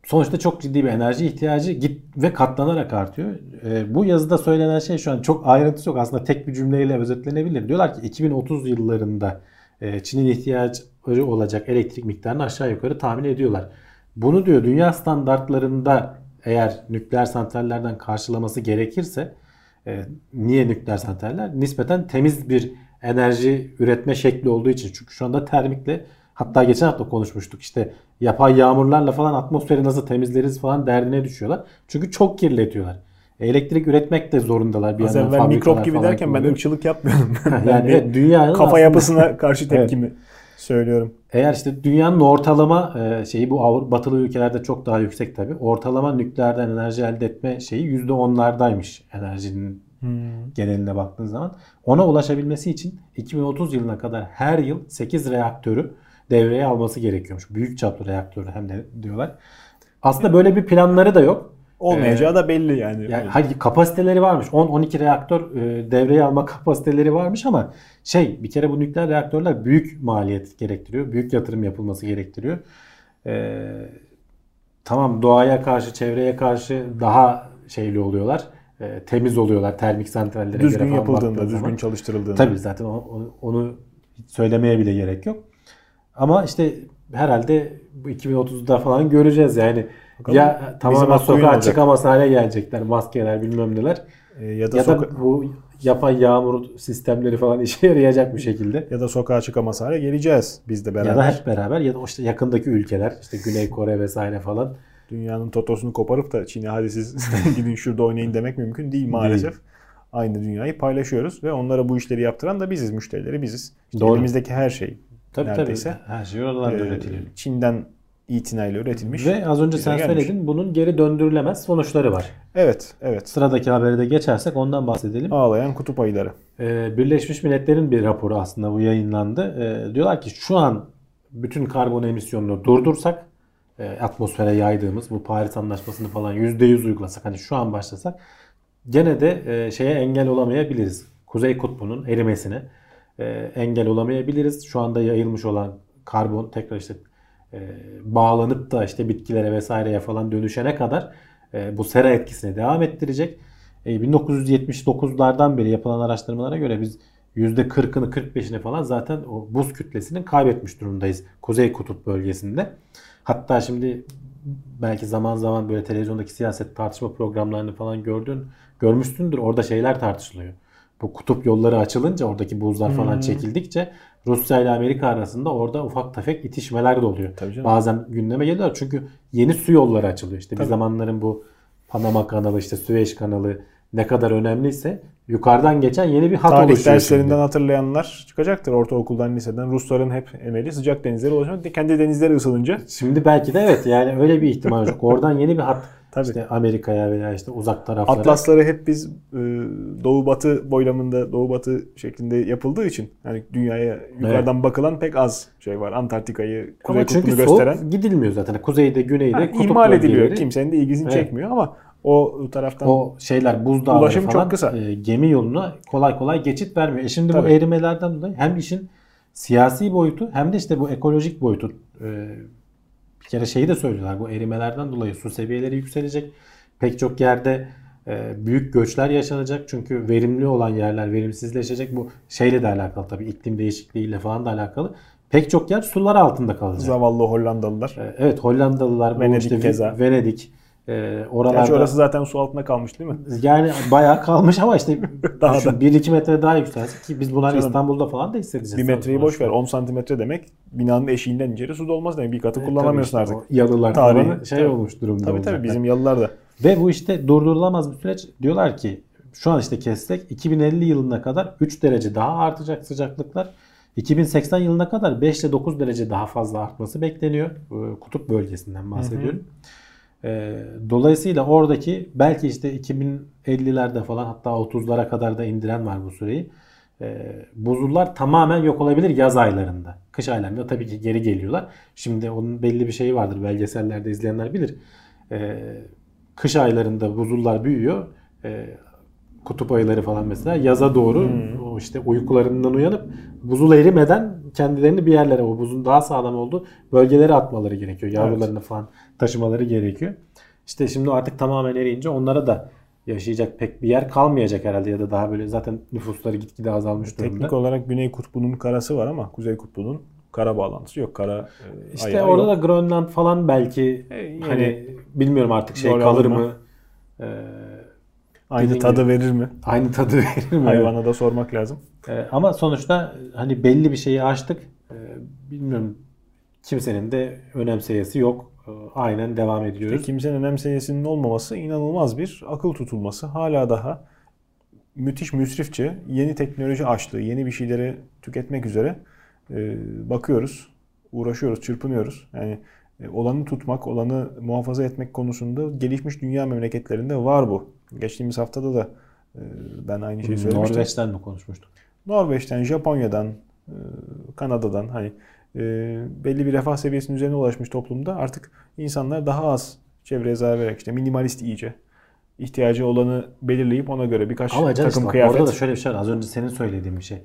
Sonuçta çok ciddi bir enerji ihtiyacı git ve katlanarak artıyor. Ee, bu yazıda söylenen şey şu an çok ayrıntısı yok. Aslında tek bir cümleyle özetlenebilir. Diyorlar ki 2030 yıllarında e, Çin'in ihtiyacı olacak elektrik miktarını aşağı yukarı tahmin ediyorlar. Bunu diyor dünya standartlarında eğer nükleer santrallerden karşılaması gerekirse e, niye nükleer santraller? Nispeten temiz bir enerji üretme şekli olduğu için. Çünkü şu anda termikle hatta geçen hafta konuşmuştuk işte yapay yağmurlarla falan atmosferi nasıl temizleriz falan derdine düşüyorlar. Çünkü çok kirletiyorlar. Elektrik üretmek de zorundalar bir Az yandan. evvel mikrop gibi derken ben kuruluyor. ırkçılık yapmıyorum. Ben yani evet, dünyanın kafa aslında- yapısına karşı tepkimi söylüyorum. Eğer işte dünyanın ortalama e, şeyi bu Avrupa batılı ülkelerde çok daha yüksek tabii. Ortalama nükleerden enerji elde etme şeyi %10'lardaymış enerjinin geneline baktığın zaman. Ona ulaşabilmesi için 2030 yılına kadar her yıl 8 reaktörü devreye alması gerekiyormuş. Büyük çaplı reaktörü hem de diyorlar. Aslında böyle bir planları da yok. Olmayacağı da belli yani. Yani hayır, kapasiteleri varmış. 10-12 reaktör e, devreye alma kapasiteleri varmış ama şey bir kere bu nükleer reaktörler büyük maliyet gerektiriyor. Büyük yatırım yapılması gerektiriyor. E, tamam doğaya karşı, çevreye karşı daha şeyli oluyorlar. E, temiz oluyorlar termik santrallere göre düzgün falan yapıldığında, düzgün zaman. çalıştırıldığında. Tabii zaten o- o- onu söylemeye bile gerek yok. Ama işte herhalde bu 2030'da falan göreceğiz yani. Bakalım ya tamamen sokağa çıkamaz hale gelecekler maskeler bilmem neler. E, ya da, Ya soka- da bu yapay yağmur sistemleri falan işe yarayacak bir şekilde. ya da sokağa çıkamaz hale geleceğiz biz de beraber. Ya da hep beraber ya da işte yakındaki ülkeler işte Güney Kore vesaire falan. Dünyanın totosunu koparıp da Çin'e hadi siz gidin şurada oynayın demek mümkün değil maalesef. Aynı dünyayı paylaşıyoruz ve onlara bu işleri yaptıran da biziz, müşterileri biziz. İşte Doğru. elimizdeki her şey Tabii neredeyse tabii. Her şey oradan e, üretiliyor. Çin'den itinayla üretilmiş. Ve az önce sen gelmiş. söyledin bunun geri döndürülemez sonuçları var. Evet, evet. Sıradaki habere de geçersek ondan bahsedelim. Ağlayan kutup ayıları. Ee, Birleşmiş Milletler'in bir raporu aslında bu yayınlandı. Ee, diyorlar ki şu an bütün karbon emisyonunu durdursak e, atmosfere yaydığımız bu Paris Anlaşması'nı falan %100 uygulasak hani şu an başlasak gene de e, şeye engel olamayabiliriz. Kuzey kutbunun erimesine e, engel olamayabiliriz. Şu anda yayılmış olan karbon tekrar işte e, bağlanıp da işte bitkilere vesaireye falan dönüşene kadar e, bu sera etkisini devam ettirecek. E, 1979'lardan beri yapılan araştırmalara göre biz %40'ını 45'ini falan zaten o buz kütlesinin kaybetmiş durumdayız Kuzey Kutup bölgesinde. Hatta şimdi belki zaman zaman böyle televizyondaki siyaset tartışma programlarını falan gördün, görmüşsündür. Orada şeyler tartışılıyor. Bu kutup yolları açılınca oradaki buzlar falan Hmm. çekildikçe Rusya ile Amerika arasında orada ufak tefek itişmeler de oluyor. Tabii canım. Bazen gündeme geliyor çünkü yeni su yolları açılıyor. İşte bir Tabii. zamanların bu Panama kanalı işte Süveyş kanalı ne kadar önemliyse yukarıdan geçen yeni bir hat Tarih oluşuyor. derslerinden şimdi. hatırlayanlar çıkacaktır ortaokuldan, liseden. Rusların hep emeli sıcak denizlere ulaşmak. Kendi denizleri ısınınca Şimdi belki de evet yani öyle bir ihtimal yok. Oradan yeni bir hat Tabii. işte Amerika'ya veya işte uzak taraflara. Atlasları hep biz e, doğu batı boylamında doğu batı şeklinde yapıldığı için hani dünyaya yukarıdan bakılan pek az şey var. Antarktika'yı, Kuzey Ama çünkü Kutbu'nu soğuk gösteren gidilmiyor zaten. Kuzeyde, güneyde Ha, kutup ihmal ediliyor. bölgeleri, Kimsenin de ilgisini Evet. çekmiyor ama o taraftan O şeyler buzdağları Ulaşım çok falan kısa. e, gemi yoluna kolay kolay geçit vermiyor. E şimdi bu Tabii. erimelerden dolayı hem işin siyasi boyutu hem de işte bu ekolojik boyutu e, kere şeyi de söylüyorlar. Bu erimelerden dolayı su seviyeleri yükselecek. Pek çok yerde e, büyük göçler yaşanacak. Çünkü verimli olan yerler verimsizleşecek. Bu şeyle de alakalı tabii iklim değişikliğiyle falan da alakalı. Pek çok yer sular altında kalacak. zavallı Hollandalılar. E, Evet Hollandalılar, Venedik işte keza. Venedik, e, Gerçi oralarda orası zaten su altında kalmış değil mi? yani bayağı kalmış ama işte Daha düşün, da. 1-2 metre daha yükselse ki biz bunları Canım. İstanbul'da falan da hissedeceğiz. Bir metreyi Sonuçta. boş ver. 10 santimetre demek binanın eşiğinden içeri su dolmaz demek. Bir katı E, kullanamıyorsun işte artık. Yalılar Tarihi. falan şey Tabii. olmuş durumda. Tabii tabii bizim yalılar da. Ve bu işte durdurulamaz bir süreç. Diyorlar ki şu an işte kessek 2050 yılına kadar 3 derece daha artacak sıcaklıklar. 2080 yılına kadar 5 ile 9 derece daha fazla artması bekleniyor. Ee, Kutup bölgesinden bahsediyorum. Ee, Dolayısıyla oradaki belki işte 2050'lerde falan hatta 30'lara kadar da indiren var bu süreyi. Ee, Buzullar tamamen yok olabilir yaz aylarında. Kış aylarında tabii ki geri geliyorlar. Şimdi onun belli bir şeyi vardır belgesellerde izleyenler bilir. Ee, kış aylarında buzullar büyüyor. Kutup ayıları falan mesela yaza doğru o işte uykularından uyanıp buzul erimeden kendilerini bir yerlere o buzun daha sağlam olduğu bölgelere atmaları gerekiyor. Yavrularını falan taşımaları gerekiyor. İşte şimdi artık tamamen eriyince onlara da yaşayacak pek bir yer kalmayacak herhalde ya da daha böyle zaten nüfusları gitgide azalmış durumda. Teknik olarak Güney Kutbu'nun karası var ama Kuzey Kutbu'nun kara bağlantısı yok. Kara e, İşte orada yok. da Grönland falan belki E, yeni hani bilmiyorum artık şey kalır alır mı? mı? Ee, aynı tadı gibi. verir mi? aynı tadı verir mi? Hayvana da sormak lazım. Ee, ama sonuçta hani belli bir şeyi aştık. Ee, bilmiyorum kimsenin de önemseyesi yok. Ee, aynen devam ediyoruz. Kimsenin önemseyesinin olmaması inanılmaz bir akıl tutulması. Hala daha müthiş müsrifçe yeni teknoloji açtığı, yeni bir şeyleri tüketmek üzere e, bakıyoruz, uğraşıyoruz, çırpınıyoruz. Yani e, olanı tutmak, olanı muhafaza etmek konusunda gelişmiş dünya memleketlerinde var bu. Geçtiğimiz haftada da e, ben aynı şeyi söylemiştim. Norveç'ten mi konuşmuştuk? Norveç'ten, Japonya'dan, Kanada'dan hani belli bir refah seviyesinin üzerine ulaşmış toplumda artık insanlar daha az çevreye zarar vererek işte minimalist iyice ihtiyacı olanı belirleyip ona göre birkaç Ama takım işte kıyafet orada da şöyle bir şey var. Az önce senin söylediğin bir şey.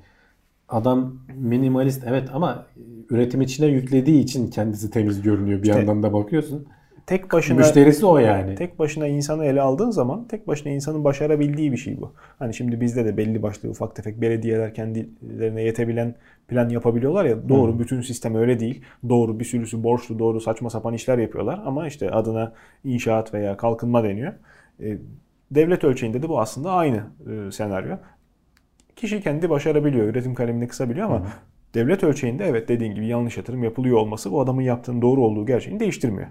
Adam minimalist evet ama üretim içine yüklediği için kendisi temiz görünüyor. Bir İşte- yandan da bakıyorsun. Tek başına Müşterisi o yani. tek başına insanı ele aldığın zaman tek başına insanın başarabildiği bir şey bu. Hani şimdi bizde de belli başlı ufak tefek belediyeler kendilerine yetebilen plan yapabiliyorlar ya doğru bütün sistem öyle değil. Doğru bir sürüsü borçlu doğru saçma sapan işler yapıyorlar ama işte adına inşaat veya kalkınma deniyor. E, devlet ölçeğinde de bu aslında aynı e, senaryo. Kişi kendi başarabiliyor, üretim kalemini kısabiliyor ama devlet ölçeğinde evet dediğin gibi yanlış yatırım yapılıyor olması o adamın yaptığının doğru olduğu gerçeğini değiştirmiyor.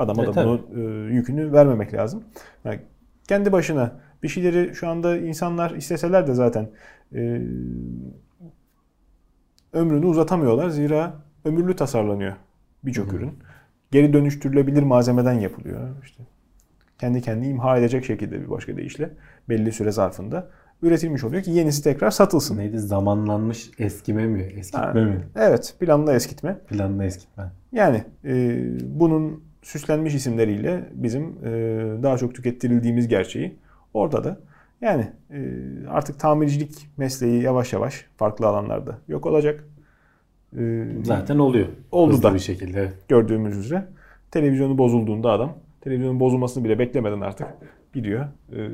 Adama E, da bunu e, yükünü vermemek lazım. Yani kendi başına bir şeyleri şu anda insanlar isteseler de zaten e, ömrünü uzatamıyorlar. Zira ömürlü tasarlanıyor birçok ürün. Geri dönüştürülebilir malzemeden yapılıyor. İşte kendi kendini imha edecek şekilde bir başka deyişle belli süre zarfında üretilmiş oluyor ki yenisi tekrar satılsın. Neydi? Zamanlanmış eskime mi? Eskitme Ha, mi? Evet, planlı eskitme. Planlı eskitme. Yani e, bunun süslenmiş isimleriyle bizim e, daha çok tükettirildiğimiz gerçeği ortada. Yani e, artık tamircilik mesleği yavaş yavaş farklı alanlarda yok olacak. E, Zaten oluyor. Oldu Hızlı da. bir şekilde. gördüğümüz üzere televizyonu bozulduğunda adam televizyonun bozulmasını bile beklemeden artık gidiyor. e,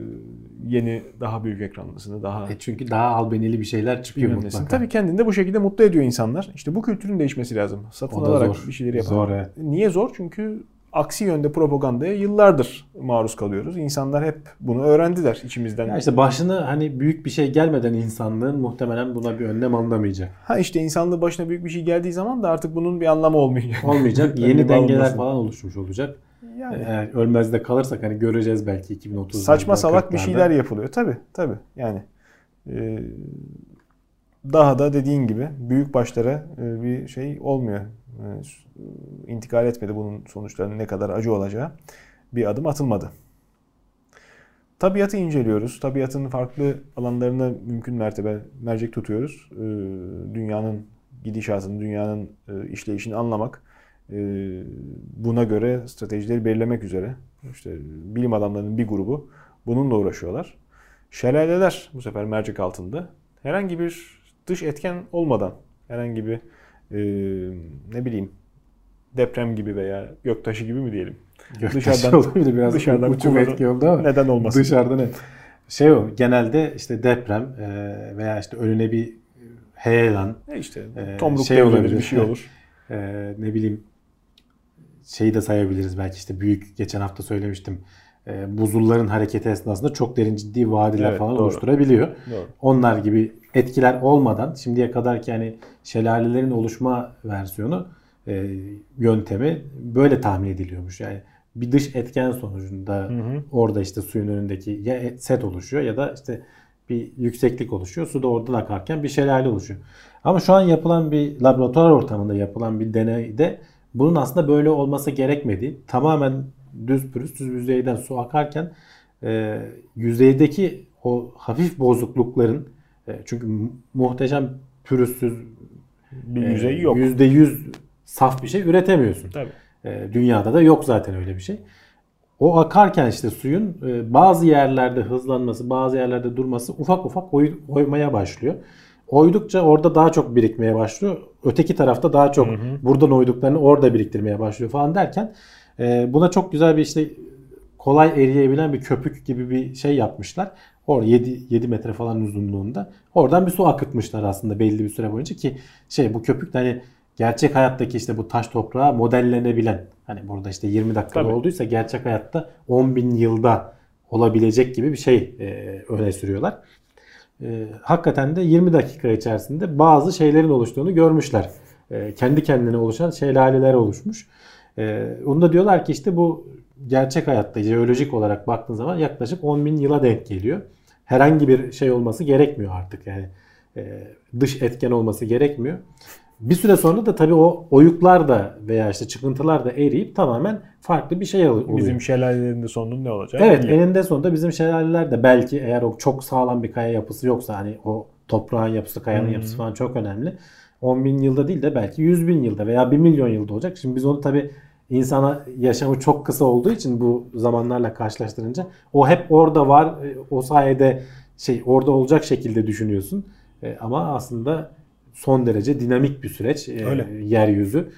yeni daha büyük ekranlısını daha E çünkü daha albenili bir şeyler çıkıyor mutlaka. Tabii kendini de bu şekilde mutlu ediyor insanlar. İşte bu kültürün değişmesi lazım. Satın alarak zor. bir şeyleri yapar. Zor, evet. Niye zor? Çünkü aksi yönde propagandaya yıllardır maruz kalıyoruz. İnsanlar hep bunu öğrendiler içimizden. Ya işte başına hani büyük bir şey gelmeden insanlığın muhtemelen buna bir önlem alınamayacak. Ha işte insanlığı başına büyük bir şey geldiği zaman da artık bunun bir anlamı olmayacak. Olmayacak. Yeni dengeler falan oluşmuş olacak. Yani Eğer ölmez de kalırsak hani göreceğiz belki 2030'larda. saçma salak bir 40'larda. şeyler yapılıyor. Tabii tabii. Yani e, daha da dediğin gibi büyük başlara e, bir şey olmuyor. E, intikal etmedi bunun sonuçlarının ne kadar acı olacağı. Bir adım atılmadı. Tabiatı inceliyoruz. Tabiatın farklı alanlarına mümkün mertebe mercek tutuyoruz. E, dünyanın gidişatını, dünyanın işleyişini anlamak, buna göre stratejileri belirlemek üzere işte bilim adamlarının bir grubu bununla uğraşıyorlar. Şelaleler bu sefer mercek altında. Herhangi bir dış etken olmadan, herhangi bir e, ne bileyim deprem gibi veya göktaşı gibi mi diyelim? Göktaşı Dışarıdan- olabilir biraz dışarıdan uçum etki oldu ama Neden olmasın? dışarıdan et. Şey o genelde işte deprem e, veya işte önüne bir heyelan E işte tomruk şey devrilir, olabilir. bir şey olur. e, ne bileyim şeyi de sayabiliriz belki işte büyük geçen hafta söylemiştim e, buzulların hareketi esnasında çok derin ciddi vadiler Evet, falan doğru. oluşturabiliyor. Doğru. Onlar gibi etkiler olmadan şimdiye kadar ki yani şelalelerin oluşma versiyonu e, yöntemi böyle tahmin ediliyormuş. Yani bir dış etken sonucunda hı. orada işte suyun önündeki ya et- set oluşuyor ya da işte bir yükseklik oluşuyor. Su da oradan akarken bir şelale oluşuyor. Ama şu an yapılan bir laboratuvar ortamında yapılan bir deneyde bunun aslında böyle olması gerekmediği tamamen düz pürüzsüz yüzeyden su akarken e, yüzeydeki o hafif bozuklukların çünkü mu- muhteşem pürüzsüz Bir e, yüzey yok. %100 saf bir şey üretemiyorsun. Tabii. E, dünyada da yok zaten öyle bir şey. O akarken işte suyun e, bazı yerlerde hızlanması, bazı yerlerde durması ufak ufak oy- oymaya başlıyor. Oydukça orada daha çok birikmeye başlıyor. Öteki tarafta daha çok buradan oyduklarını orada biriktirmeye başlıyor falan derken e, buna çok güzel bir işte kolay eriyebilen bir köpük gibi bir şey yapmışlar. Orada 7, 7 metre falan uzunluğunda. Oradan bir su akıtmışlar aslında belli bir süre boyunca ki şey bu köpük de hani gerçek hayattaki işte bu taş toprağa modellenebilen hani burada işte 20 dakikada Tabii. olduysa gerçek hayatta 10 bin yılda olabilecek gibi bir şey e, öne sürüyorlar. E, hakikaten de 20 dakika içerisinde bazı şeylerin oluştuğunu görmüşler. E, kendi kendine oluşan şelaleler oluşmuş. E, onu da diyorlar ki işte bu gerçek hayatta jeolojik olarak baktığın zaman yaklaşık 10 bin yıla denk geliyor. Herhangi bir şey olması gerekmiyor artık yani e, dış etken olması gerekmiyor. Bir süre sonra da tabii o oyuklar da veya işte çıkıntılar da eriyip tamamen farklı bir şey oluyor. Bizim şelalelerin de sonunun ne olacağı Evet belli. eninde sonunda bizim şelaleler de belki eğer o çok sağlam bir kaya yapısı yoksa hani o toprağın yapısı, kayanın yapısı falan çok önemli. 10 bin yılda değil de belki 100 bin yılda veya 1 milyon yılda olacak. Şimdi biz onu tabi insana yaşamı çok kısa olduğu için bu zamanlarla karşılaştırınca o hep orada var. E, O sayede şey orada olacak şekilde düşünüyorsun. E, ama aslında son derece dinamik bir süreç e, Öyle. yeryüzü.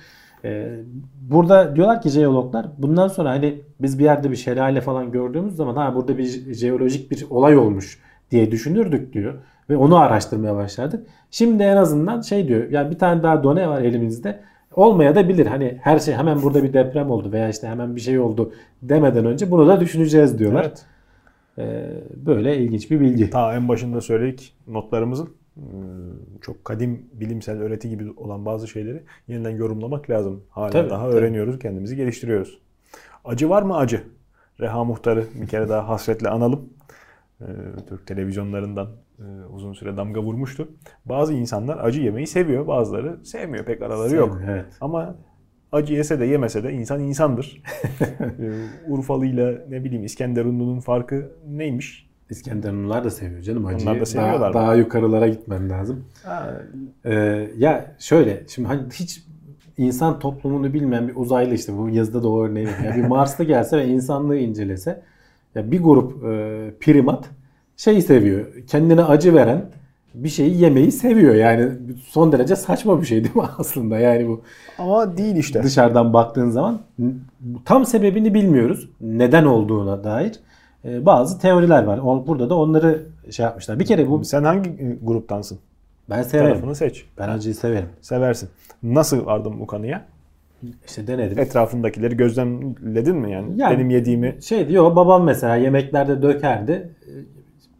Burada diyorlar ki jeologlar bundan sonra hani biz bir yerde bir şelale falan gördüğümüz zaman ha burada bir jeolojik bir olay olmuş diye düşünürdük diyor. Ve onu araştırmaya başladık. Şimdi en azından şey diyor yani bir tane daha done var elimizde. Olmaya da bilir. Hani her şey hemen burada bir deprem oldu veya işte hemen bir şey oldu demeden önce bunu da düşüneceğiz diyorlar. Evet. Ee, böyle ilginç bir bilgi. Ta en başında söyledik notlarımızın e, çok kadim bilimsel öğreti gibi olan bazı şeyleri yeniden yorumlamak lazım. Hala Tabii, daha tabii. öğreniyoruz, kendimizi geliştiriyoruz. Acı var mı acı? Reha Muhtar'ı bir kere daha hasretle analım. Ee, Türk televizyonlarından e, uzun süre damga vurmuştu. Bazı insanlar acı yemeyi seviyor, bazıları sevmiyor. Pek araları yok. Sevmiyor, Evet. Ama acı yese de yemese de insan insandır. Ee, Urfalı'yla ne bileyim İskenderunlu'nun farkı neymiş? İskenderunlular da seviyor canım acıyı. Onlar da seviyorlar Daha, mı? daha yukarılara gitmen lazım. Ha, Ee, ya şöyle şimdi hani hiç insan toplumunu bilmeyen bir uzaylı işte bu yazıda da o örneği var. Ya bir Marslı gelse ve insanlığı incelese ya bir grup e, primat şeyi seviyor. Kendine acı veren bir şeyi yemeyi seviyor. Yani son derece saçma bir şey değil mi aslında? Yani bu Ama değil işte. dışarıdan baktığın zaman tam sebebini bilmiyoruz. Neden olduğuna dair e, bazı teoriler var. Burada da onları şey yapmışlar. Bir kere bu Sen hangi e, gruptansın? ben severim. Tarafını seç. Ben acıyı severim. Seversin. Nasıl vardın bu kanıya? İşte denedim. Etrafındakileri gözlemledin mi yani? Yani- Benim yediğimi Şey diyor babam mesela yemeklerde dökerdi.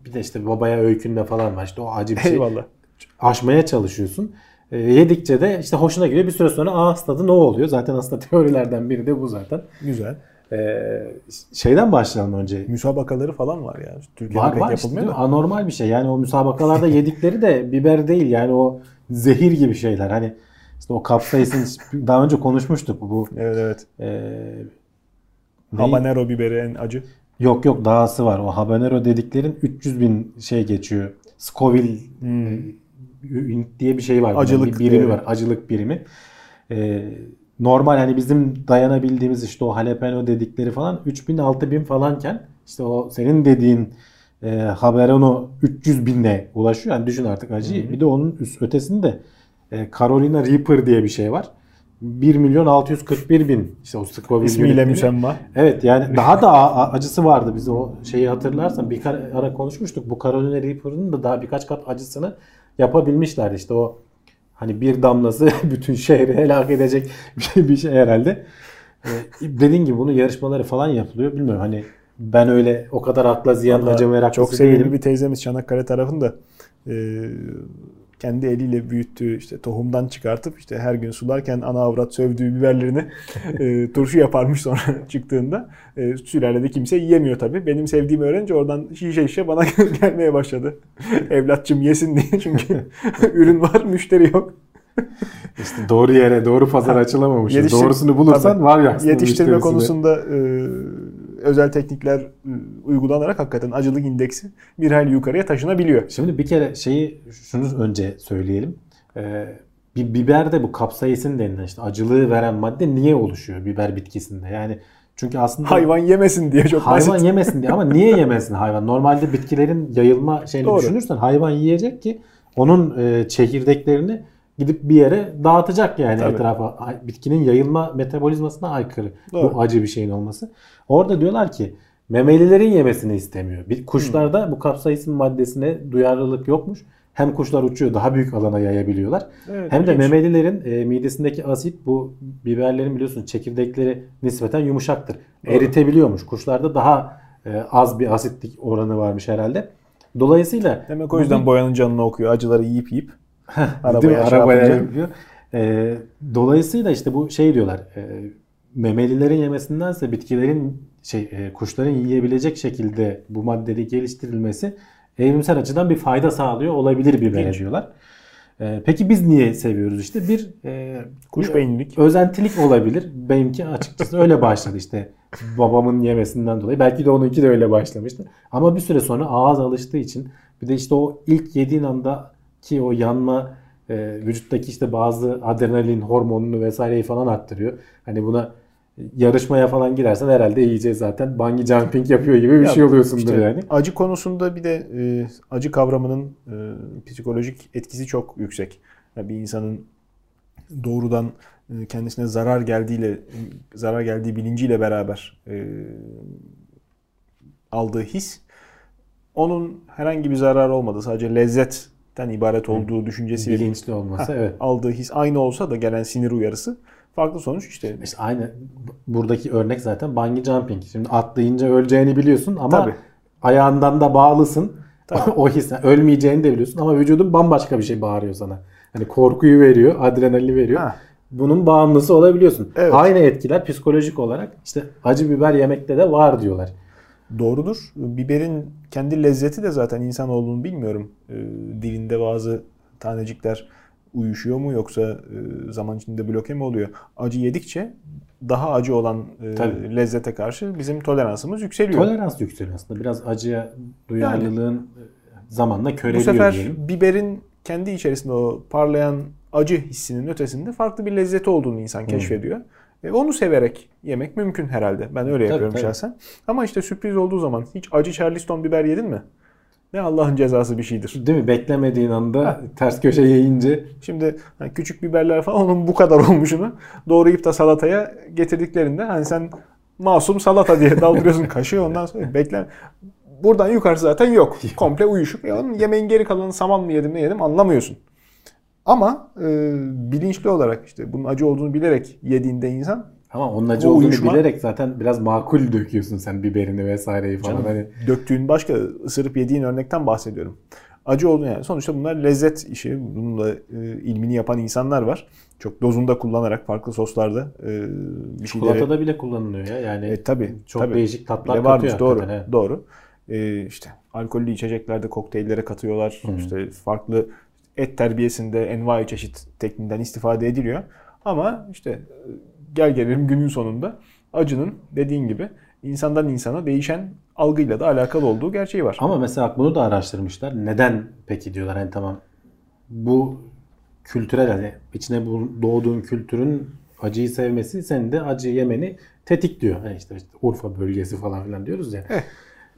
Bir de işte babaya öykünme falan var. İşte o acı bir şey. eyvallah. Aşmaya çalışıyorsun. E, yedikçe de işte hoşuna gidiyor. Bir süre sonra ağız tadı ne oluyor? Zaten aslında teorilerden biri de bu zaten. Güzel. E, şeyden başlayalım önce. Müsabakaları falan var ya. Türkiye'de Var pek var işte, yapılmıyor da. anormal bir şey. Yani o müsabakalarda yedikleri de biber değil. Yani o zehir gibi şeyler. Hani işte o kapsaisin daha önce konuşmuştuk bu. Evet evet. E, Habanero biberi en acı. Yok yok dahası var. O habanero dediklerin 300 bin şey geçiyor. Scoville e, diye bir şey var. Acılık bir birimi var. Acılık birimi. Ee, normal hani bizim dayanabildiğimiz işte o jalapeno dedikleri falan 3000 6000 falanken işte o senin dediğin e, habanero 300 binle ulaşıyor. Yani düşün artık acıyı. Bir de onun üst ötesinde e, Carolina Reaper diye bir şey var. 1 milyon 641 bin işte o Scoville İsmiyle müsemma. Evet yani daha da acısı vardı. Biz o şeyi hatırlarsan bir ara konuşmuştuk. Bu Carolina Reaper'ın da daha birkaç kat acısını yapabilmişlerdi. İşte o hani bir damlası bütün şehri helak edecek bir şey, herhalde. Ee, dediğin gibi bunun yarışmaları falan yapılıyor. Bilmiyorum hani ben öyle o kadar akla ziyan Vallahi acı meraklısı Çok sevimli değilim. bir teyzemiz Çanakkale tarafında e, kendi eliyle büyüttüğü işte tohumdan çıkartıp işte her gün sularken ana avrat sövdüğü biberlerini e, turşu yaparmış sonra çıktığında. E, sülalede kimse yiyemiyor tabii. Benim sevdiğimi öğrenince oradan şişe şişe bana gelmeye başladı. Evlatçım yesin diye çünkü ürün var müşteri yok. İşte doğru yere doğru pazar açılamamış. Yetiştir- Doğrusunu bulursan Tabii. var ya Yetiştirme konusunda e, özel teknikler e, uygulanarak hakikaten acılık indeksi bir hayli yukarıya taşınabiliyor. Şimdi bir kere şeyi şunu önce söyleyelim. Ee, bir biberde bu kapsaisin denilen işte acılığı veren madde niye oluşuyor biber bitkisinde? Yani çünkü aslında Hayvan yemesin diye çok hayvan basit. yemesin diye ama niye yemesin hayvan? Normalde bitkilerin yayılma şeyini Doğru. düşünürsen hayvan yiyecek ki onun e, çekirdeklerini gidip bir yere dağıtacak yani Tabii. etrafa. Bitkinin yayılma metabolizmasına aykırı Doğru. bu acı bir şeyin olması. Orada diyorlar ki memelilerin yemesini istemiyor. Bir kuşlarda bu kapsaisin maddesine duyarlılık yokmuş. Hem kuşlar uçuyor daha büyük alana yayabiliyorlar. Evet, Hem de ilginç. memelilerin e, midesindeki asit bu biberlerin biliyorsun çekirdekleri nispeten yumuşaktır. Doğru. Eritebiliyormuş. Kuşlarda daha e, az bir asitlik oranı varmış herhalde. Dolayısıyla Demek o yüzden boyanın canını okuyor. Acıları yiyip yiyip. Arabaya, şey arabaya yapınca. yapıyor. E, dolayısıyla işte bu şey diyorlar. E, memelilerin yemesindense bitkilerin şey e, kuşların yiyebilecek şekilde bu maddeyi geliştirilmesi evrimsel açıdan bir fayda sağlıyor olabilir bibere İlginç. diyorlar. E, peki biz niye seviyoruz işte bir e, Kuş beyinlilik. özentilik olabilir. Benimki açıkçası öyle başladı işte babamın yemesinden dolayı. Belki de onunki de öyle başlamıştı. Ama bir süre sonra ağız alıştığı için bir de işte o ilk yediğin anda ki o yanma e, vücuttaki işte bazı adrenalin hormonunu vesaireyi falan arttırıyor. Hani buna yarışmaya falan girersen herhalde iyice zaten bungee jumping yapıyor gibi bir Ya şey oluyorsundur İşte yani. Acı konusunda bir de e, acı kavramının e, psikolojik etkisi çok yüksek. Yani bir insanın doğrudan e, kendisine zarar geldiğiyle zarar geldiği bilinciyle beraber e, aldığı his onun herhangi bir zararı olmadı. Sadece lezzetten ibaret olduğu düşüncesiyle Bilinçli olması evet. aldığı his aynı olsa da gelen sinir uyarısı farklı sonuç işte. İşte aynı buradaki örnek zaten bungee jumping. Şimdi atlayınca öleceğini biliyorsun ama Tabii. ayağından da bağlısın. Tabii. o his ölmeyeceğini de biliyorsun ama vücudun bambaşka bir şey bağırıyor sana. Hani korkuyu veriyor, adrenalini veriyor. Ha. Bunun bağımlısı olabiliyorsun. Evet. Aynı etkiler psikolojik olarak işte acı biber yemekte de var diyorlar. Doğrudur. Biberin kendi lezzeti de zaten insan olduğunu bilmiyorum. Ee, dilinde bazı tanecikler uyuşuyor mu yoksa e, zaman içinde bloke mi oluyor? Acı yedikçe daha acı olan e, Tabii. lezzete karşı bizim toleransımız yükseliyor. Tolerans yükseliyor aslında. Biraz acıya duyarlılığın zamanla Bu köreliyor sefer diyelim. biberin kendi içerisinde o parlayan acı hissinin ötesinde farklı bir lezzeti olduğunu insan keşfediyor. E, onu severek yemek mümkün herhalde. Ben öyle yapıyorum tabii. şahsen. Ama işte sürpriz olduğu zaman hiç acı Charleston biber yedin mi? Ne Allah'ın cezası bir şeydir. Değil mi? Beklemediğin anda ters köşe yiyince Şimdi hani küçük biberler falan onun bu kadar olmuşunu doğrayıp da salataya getirdiklerinde hani sen masum salata diye daldırıyorsun kaşığı ondan sonra bekle. Buradan yukarısı zaten yok. Komple uyuşuk. Ya onun yemeğin geri kalanını saman mı yedim ne yedim anlamıyorsun. Ama e, bilinçli olarak işte bunun acı olduğunu bilerek yediğinde insan ama onun acı olduğunu uyuşma- bilerek zaten biraz makul döküyorsun sen biberini vesaireyi falan. Canım, Hani döktüğün başka ısırıp yediğin örnekten bahsediyorum. Acı olduğunu yani sonuçta bunlar lezzet işi. Bununla e, ilmini yapan insanlar var. Çok dozunda kullanarak farklı soslarda e, bir şeyleri çikolatada bile kullanılıyor ya. Yani E, tabii, çok tabii. değişik tatlar bile varmış katıyor doğru. Doğru. E, işte alkollü içeceklerde kokteyllere katıyorlar. İşte farklı et terbiyesinde envai çeşit tekniğinden istifade ediliyor. Ama işte e, gel gelelim günün sonunda acının dediğin gibi insandan insana değişen algıyla da alakalı olduğu gerçeği var. Ama mesela bunu da araştırmışlar. Neden peki diyorlar hani tamam bu kültürel hani içine bu- doğduğun kültürün acıyı sevmesi senin de acı yemeni tetikliyor. Hani işte, işte Urfa bölgesi falan filan diyoruz ya.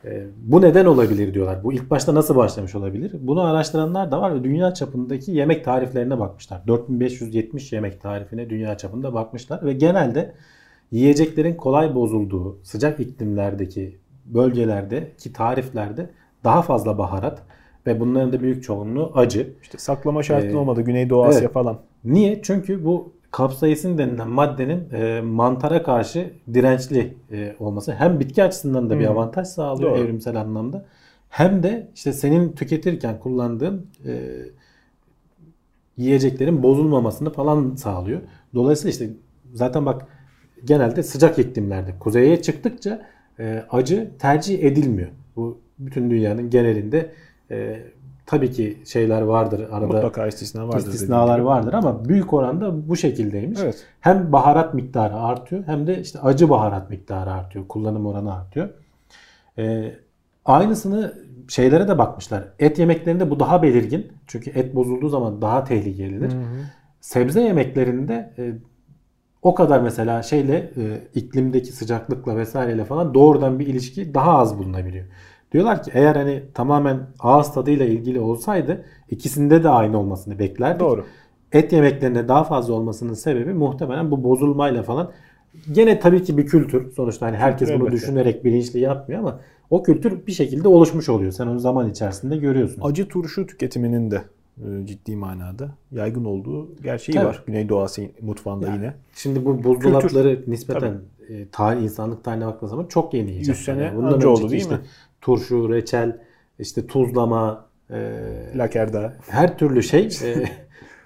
Ee, bu neden olabilir diyorlar. Bu ilk başta nasıl başlamış olabilir? Bunu araştıranlar da var ve dünya çapındaki yemek tariflerine bakmışlar. 4570 yemek tarifine dünya çapında bakmışlar ve genelde yiyeceklerin kolay bozulduğu sıcak iklimlerdeki bölgelerdeki tariflerde daha fazla baharat ve bunların da büyük çoğunluğu acı. İşte saklama şartın Ee, olmadı. Güneydoğu Asya evet. falan. Niye? Çünkü bu kapsaisin denilen maddenin e, mantara karşı dirençli e, olması hem bitki açısından da bir avantaj sağlıyor Doğru. evrimsel anlamda. Hem de işte senin tüketirken kullandığın e, yiyeceklerin bozulmamasını falan sağlıyor. Dolayısıyla işte zaten bak genelde sıcak iklimlerde kuzeye çıktıkça e, acı tercih edilmiyor. Bu bütün dünyanın genelinde e, tabii ki şeyler vardır arada Mutlaka istisna vardır. istisnalar vardır ama büyük oranda bu şekildeymiş. Evet. Hem baharat miktarı artıyor hem de işte acı baharat miktarı artıyor. Kullanım oranı artıyor. Ee, aynısını şeylere de bakmışlar. Et yemeklerinde bu daha belirgin. Çünkü et bozulduğu zaman daha tehlikelidir. Sebze yemeklerinde e, o kadar mesela şeyle e, iklimdeki sıcaklıkla vesaireyle falan doğrudan bir ilişki daha az bulunabiliyor. Diyorlar ki eğer hani tamamen ağız tadıyla ilgili olsaydı ikisinde de aynı olmasını beklerdik. Doğru. Et yemeklerinde daha fazla olmasının sebebi muhtemelen bu bozulmayla falan. Gene tabii ki bir kültür. Sonuçta hani herkes Kültür bunu elbette. düşünerek bilinçli yapmıyor ama o kültür bir şekilde oluşmuş oluyor. Sen onu zaman içerisinde görüyorsun. Acı turşu tüketiminin de e, ciddi manada yaygın olduğu gerçeği Tabii. var. Güneydoğu Asya mutfağında Yani yine. Şimdi bu buzdolapları nispeten e, tarih, insanlık tarihine baktığınız zaman çok yeni icat. 100 sene Yani bundan önce oldu değil işte mi? Turşu, reçel, işte tuzlama, e, Lakerda. her türlü şey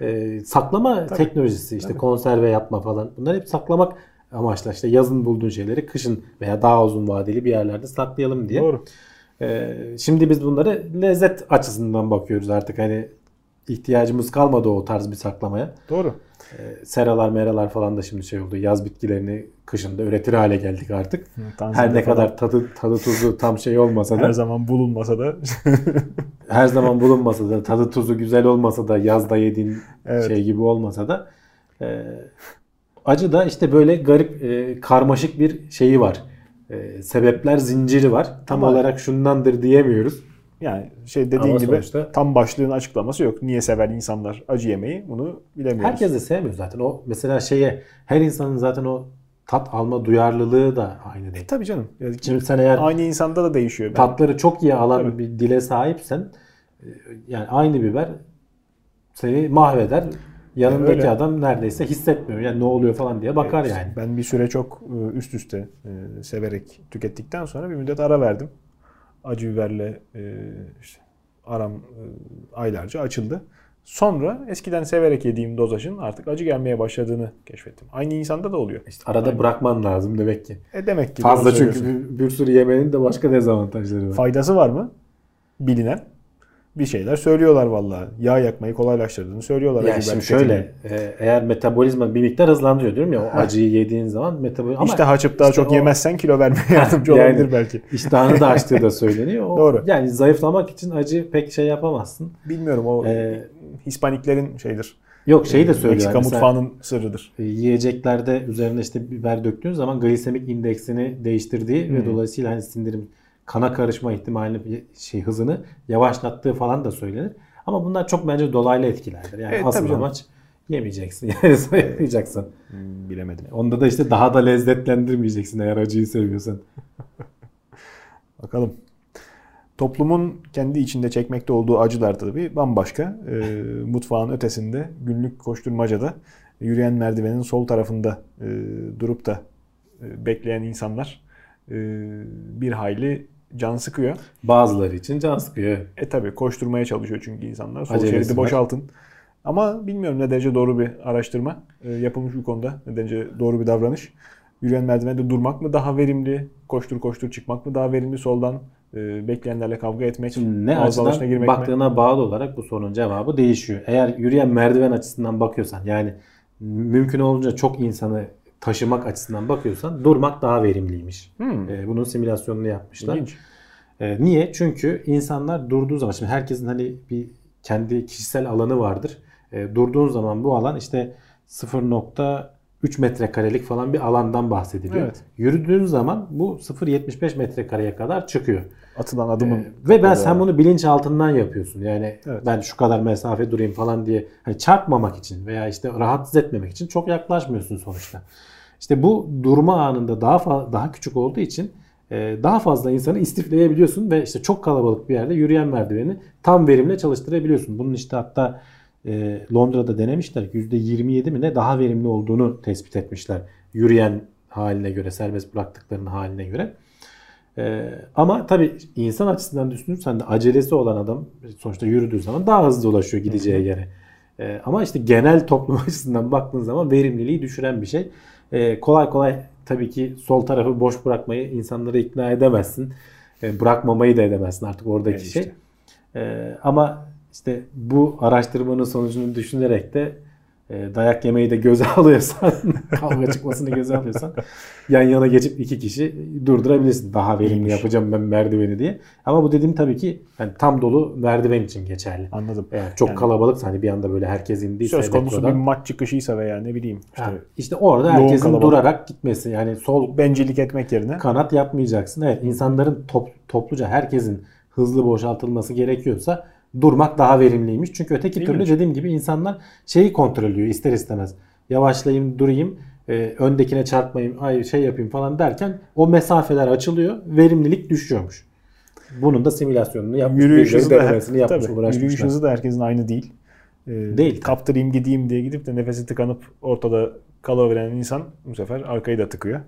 e, e, saklama teknolojisi işte konserve yapma falan. Bunlar hep saklamak amaçla işte yazın bulduğun şeyleri kışın veya daha uzun vadeli bir yerlerde saklayalım diye. Doğru. E, şimdi biz bunları lezzet açısından bakıyoruz artık hani ihtiyacımız kalmadı o tarz bir saklamaya. Doğru. E, seralar meralar falan da şimdi şey oldu. Yaz bitkilerini kışında üretir hale geldik artık. Tanzanya'da Her ne falan kadar tadı tadı tuzu tam şey olmasa da her zaman bulunmasa da her zaman bulunmasa da tadı tuzu güzel olmasa da yazda yediğin Evet. şey gibi olmasa da e, acı da işte böyle garip e, karmaşık bir şeyi var. E, sebepler zinciri var. Tam Ama- olarak şundandır diyemiyoruz. Yani şey dediğin Ama gibi sonuçta- tam başlığın açıklaması yok. Niye sever insanlar acı yemeyi bunu bilemiyoruz. Herkes de sevmiyor zaten. O mesela şeye her insanın zaten o tat alma duyarlılığı da aynı değil. Tabii canım. Yani Şimdi sen eğer aynı insanda da değişiyor. Ben- tatları çok iyi alan Tabii. bir dile sahipsen e, yani aynı biber seni mahveder. Yanındaki öyle. adam neredeyse hissetmiyor. Yani ne oluyor falan diye bakar yani. Ben bir süre çok e, üst üste e, severek tükettikten sonra bir müddet ara verdim. Acı biberle e, işte aram e, aylarca açıldı. Sonra eskiden severek yediğim dozajın artık acı gelmeye başladığını keşfettim. Aynı insanda da oluyor. İşte arada bırakman lazım demek ki. E demek ki Fazla çünkü bir, bir sürü yemenin de başka dezavantajları var. faydası var mı? Bilinen bir şeyler söylüyorlar vallahi. Yağ yakmayı kolaylaştırdığını söylüyorlar. Ya şimdi şöyle e, eğer metabolizma bir miktar hızlandırıyor diyorum ya o Ha. acıyı yediğin zaman metabolizma İşte açıp daha işte çok o- yemezsen kilo vermeye yardımcı Yani- olabilir belki. iştahını da açtığı da söyleniyor. O, Doğru. Yani zayıflamak için acı pek şey yapamazsın. Bilmiyorum o Ee, Hispaniklerin şeydir. Yok şeyi de Ee, söylüyor. Meksika Mesela, mutfağının sırrıdır. e, yiyeceklerde üzerine işte biber döktüğün zaman glisemik indeksini değiştirdiği ve Hmm. dolayısıyla hani sindirim kana karışma ihtimalini şey hızını yavaşlattığı falan da söylenir. Ama bunlar çok bence dolaylı etkilerdir. Yani Evet, asıl canım. amaç yemeyeceksin. Yani zayıflayacaksın. Hmm, bilemedim. Onda da işte daha da lezzetlendirmeyeceksin eğer acıyı seviyorsan. Bakalım. Toplumun kendi içinde çekmekte olduğu acılar tabii bambaşka. Ee, mutfağın ötesinde günlük koşturmacada yürüyen merdivenin sol tarafında e, durup da e, bekleyen insanlar e, bir hayli can sıkıyor. Bazıları için can sıkıyor. E tabi koşturmaya çalışıyor çünkü insanlar. Sol Acelesi şeridi var. boşaltın. Ama bilmiyorum ne derece doğru bir araştırma e, yapılmış bu konuda. Ne derece doğru bir davranış. Yürüyen merdivende durmak mı daha verimli? Koştur koştur çıkmak mı daha verimli? Soldan e, bekleyenlerle kavga etmek, Şimdi ne açıdan girmek mi? baktığına bağlı olarak bu sorunun cevabı değişiyor. Eğer yürüyen merdiven açısından bakıyorsan yani mümkün olunca çok insanı taşımak açısından bakıyorsan durmak daha verimliymiş. Hmm, Ee, bunun simülasyonunu yapmışlar. ilginç. Ee, niye? Çünkü insanlar durduğu zaman şimdi herkesin hani bir kendi kişisel alanı vardır. Ee, durduğun zaman bu alan işte 0.3 metrekarelik falan bir alandan bahsediliyor. Evet. Yürüdüğün zaman bu 0.75 metrekareye kadar çıkıyor. Atılan adımın. Ee, ve ben sen bunu bilinç altından yapıyorsun. Yani Evet. ben şu kadar mesafe durayım falan diye hani çarpmamak için veya işte rahatsız etmemek için çok yaklaşmıyorsun sonuçta. İşte bu durma anında daha daha küçük olduğu için e, daha fazla insanı istifleyebiliyorsun ve işte çok kalabalık bir yerde yürüyen merdiveni tam verimle çalıştırabiliyorsun. Bunun işte hatta e, Londra'da denemişler. %27 mi ne daha verimli olduğunu tespit etmişler. Yürüyen haline göre, serbest bıraktıklarının haline göre. Ee, ama tabii insan açısından düşünürsen de acelesi olan adam sonuçta yürüdüğü zaman daha hızlı ulaşıyor gideceği yere. Ee, ama işte genel toplum açısından baktığın zaman verimliliği düşüren bir şey. Ee, kolay kolay tabii ki sol tarafı boş bırakmayı insanları ikna edemezsin. Ee, bırakmamayı da edemezsin artık oradaki Evet işte. şey. Ee, ama işte bu araştırmanın sonucunu düşünerek de e, dayak yemeyi de göze alıyorsan, kavga çıkmasını göze alıyorsan yan yana geçip iki kişi durdurabilirsin. Daha verimli İyiymiş. yapacağım ben merdiveni diye. Ama bu dediğim tabii ki yani tam dolu merdiven için geçerli. Anladım. Eğer çok Yani- kalabalıksa hani bir anda böyle herkes indiyse Söz konusu bir maç çıkışıysa veya ne bileyim işte ha, işte orada herkesin kalabalık. durarak gitmesi yani sol bencillik etmek yerine kanat yapmayacaksın. Evet insanların top, topluca herkesin hızlı boşaltılması gerekiyorsa durmak daha verimliymiş. Çünkü öteki İlginç. türlü dediğim gibi insanlar şeyi kontrol ediyor ister istemez. Yavaşlayayım, durayım, e, öndekine çarpmayayım, ay şey yapayım falan derken o mesafeler açılıyor, verimlilik düşüyormuş. Bunun da simülasyonunu yapmış, yürüyüş hızı da yapmış, tabii, yürüyüş hızı da herkesin aynı değil. Ee, Değil. Kaptırayım gideyim diye gidip de nefesi tıkanıp ortada kalıveren insan bu sefer arkayı da tıkıyor.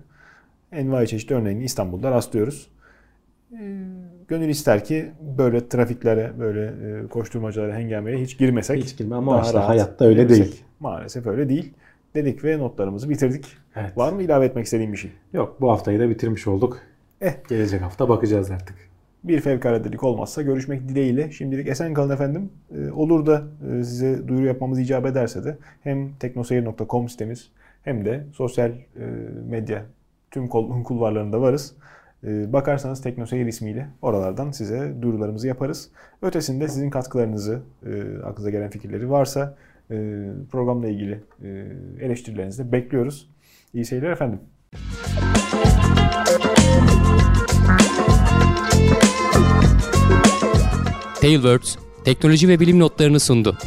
Envai çeşitli örneğini İstanbul'da rastlıyoruz. Ee, Gönül ister ki böyle trafiklere, böyle e, koşturmacalara, hengameye hiç girmesek. Hiç girme ama işte hayatta öyle yürüsek. değil. Maalesef öyle değil. Dedik ve notlarımızı bitirdik. Evet. Var mı ilave etmek istediğin bir şey? Yok bu haftayı da bitirmiş olduk. Eh. Gelecek hafta bakacağız artık. Bir fevkaladelik olmazsa görüşmek dileğiyle. Şimdilik esen kalın efendim. Ee, olur da e, size duyuru yapmamız icap ederse de hem teknoseyir.com sitemiz hem de sosyal e, medya tüm kulvarlarında varız. E, bakarsanız Teknoseyir ismiyle oralardan size duyurularımızı yaparız. Ötesinde sizin katkılarınızı, e, aklınıza gelen fikirleri varsa e, programla ilgili e, eleştirilerinizi de bekliyoruz. İyi seyirler efendim. Tailwords teknoloji ve bilim notlarını sundu.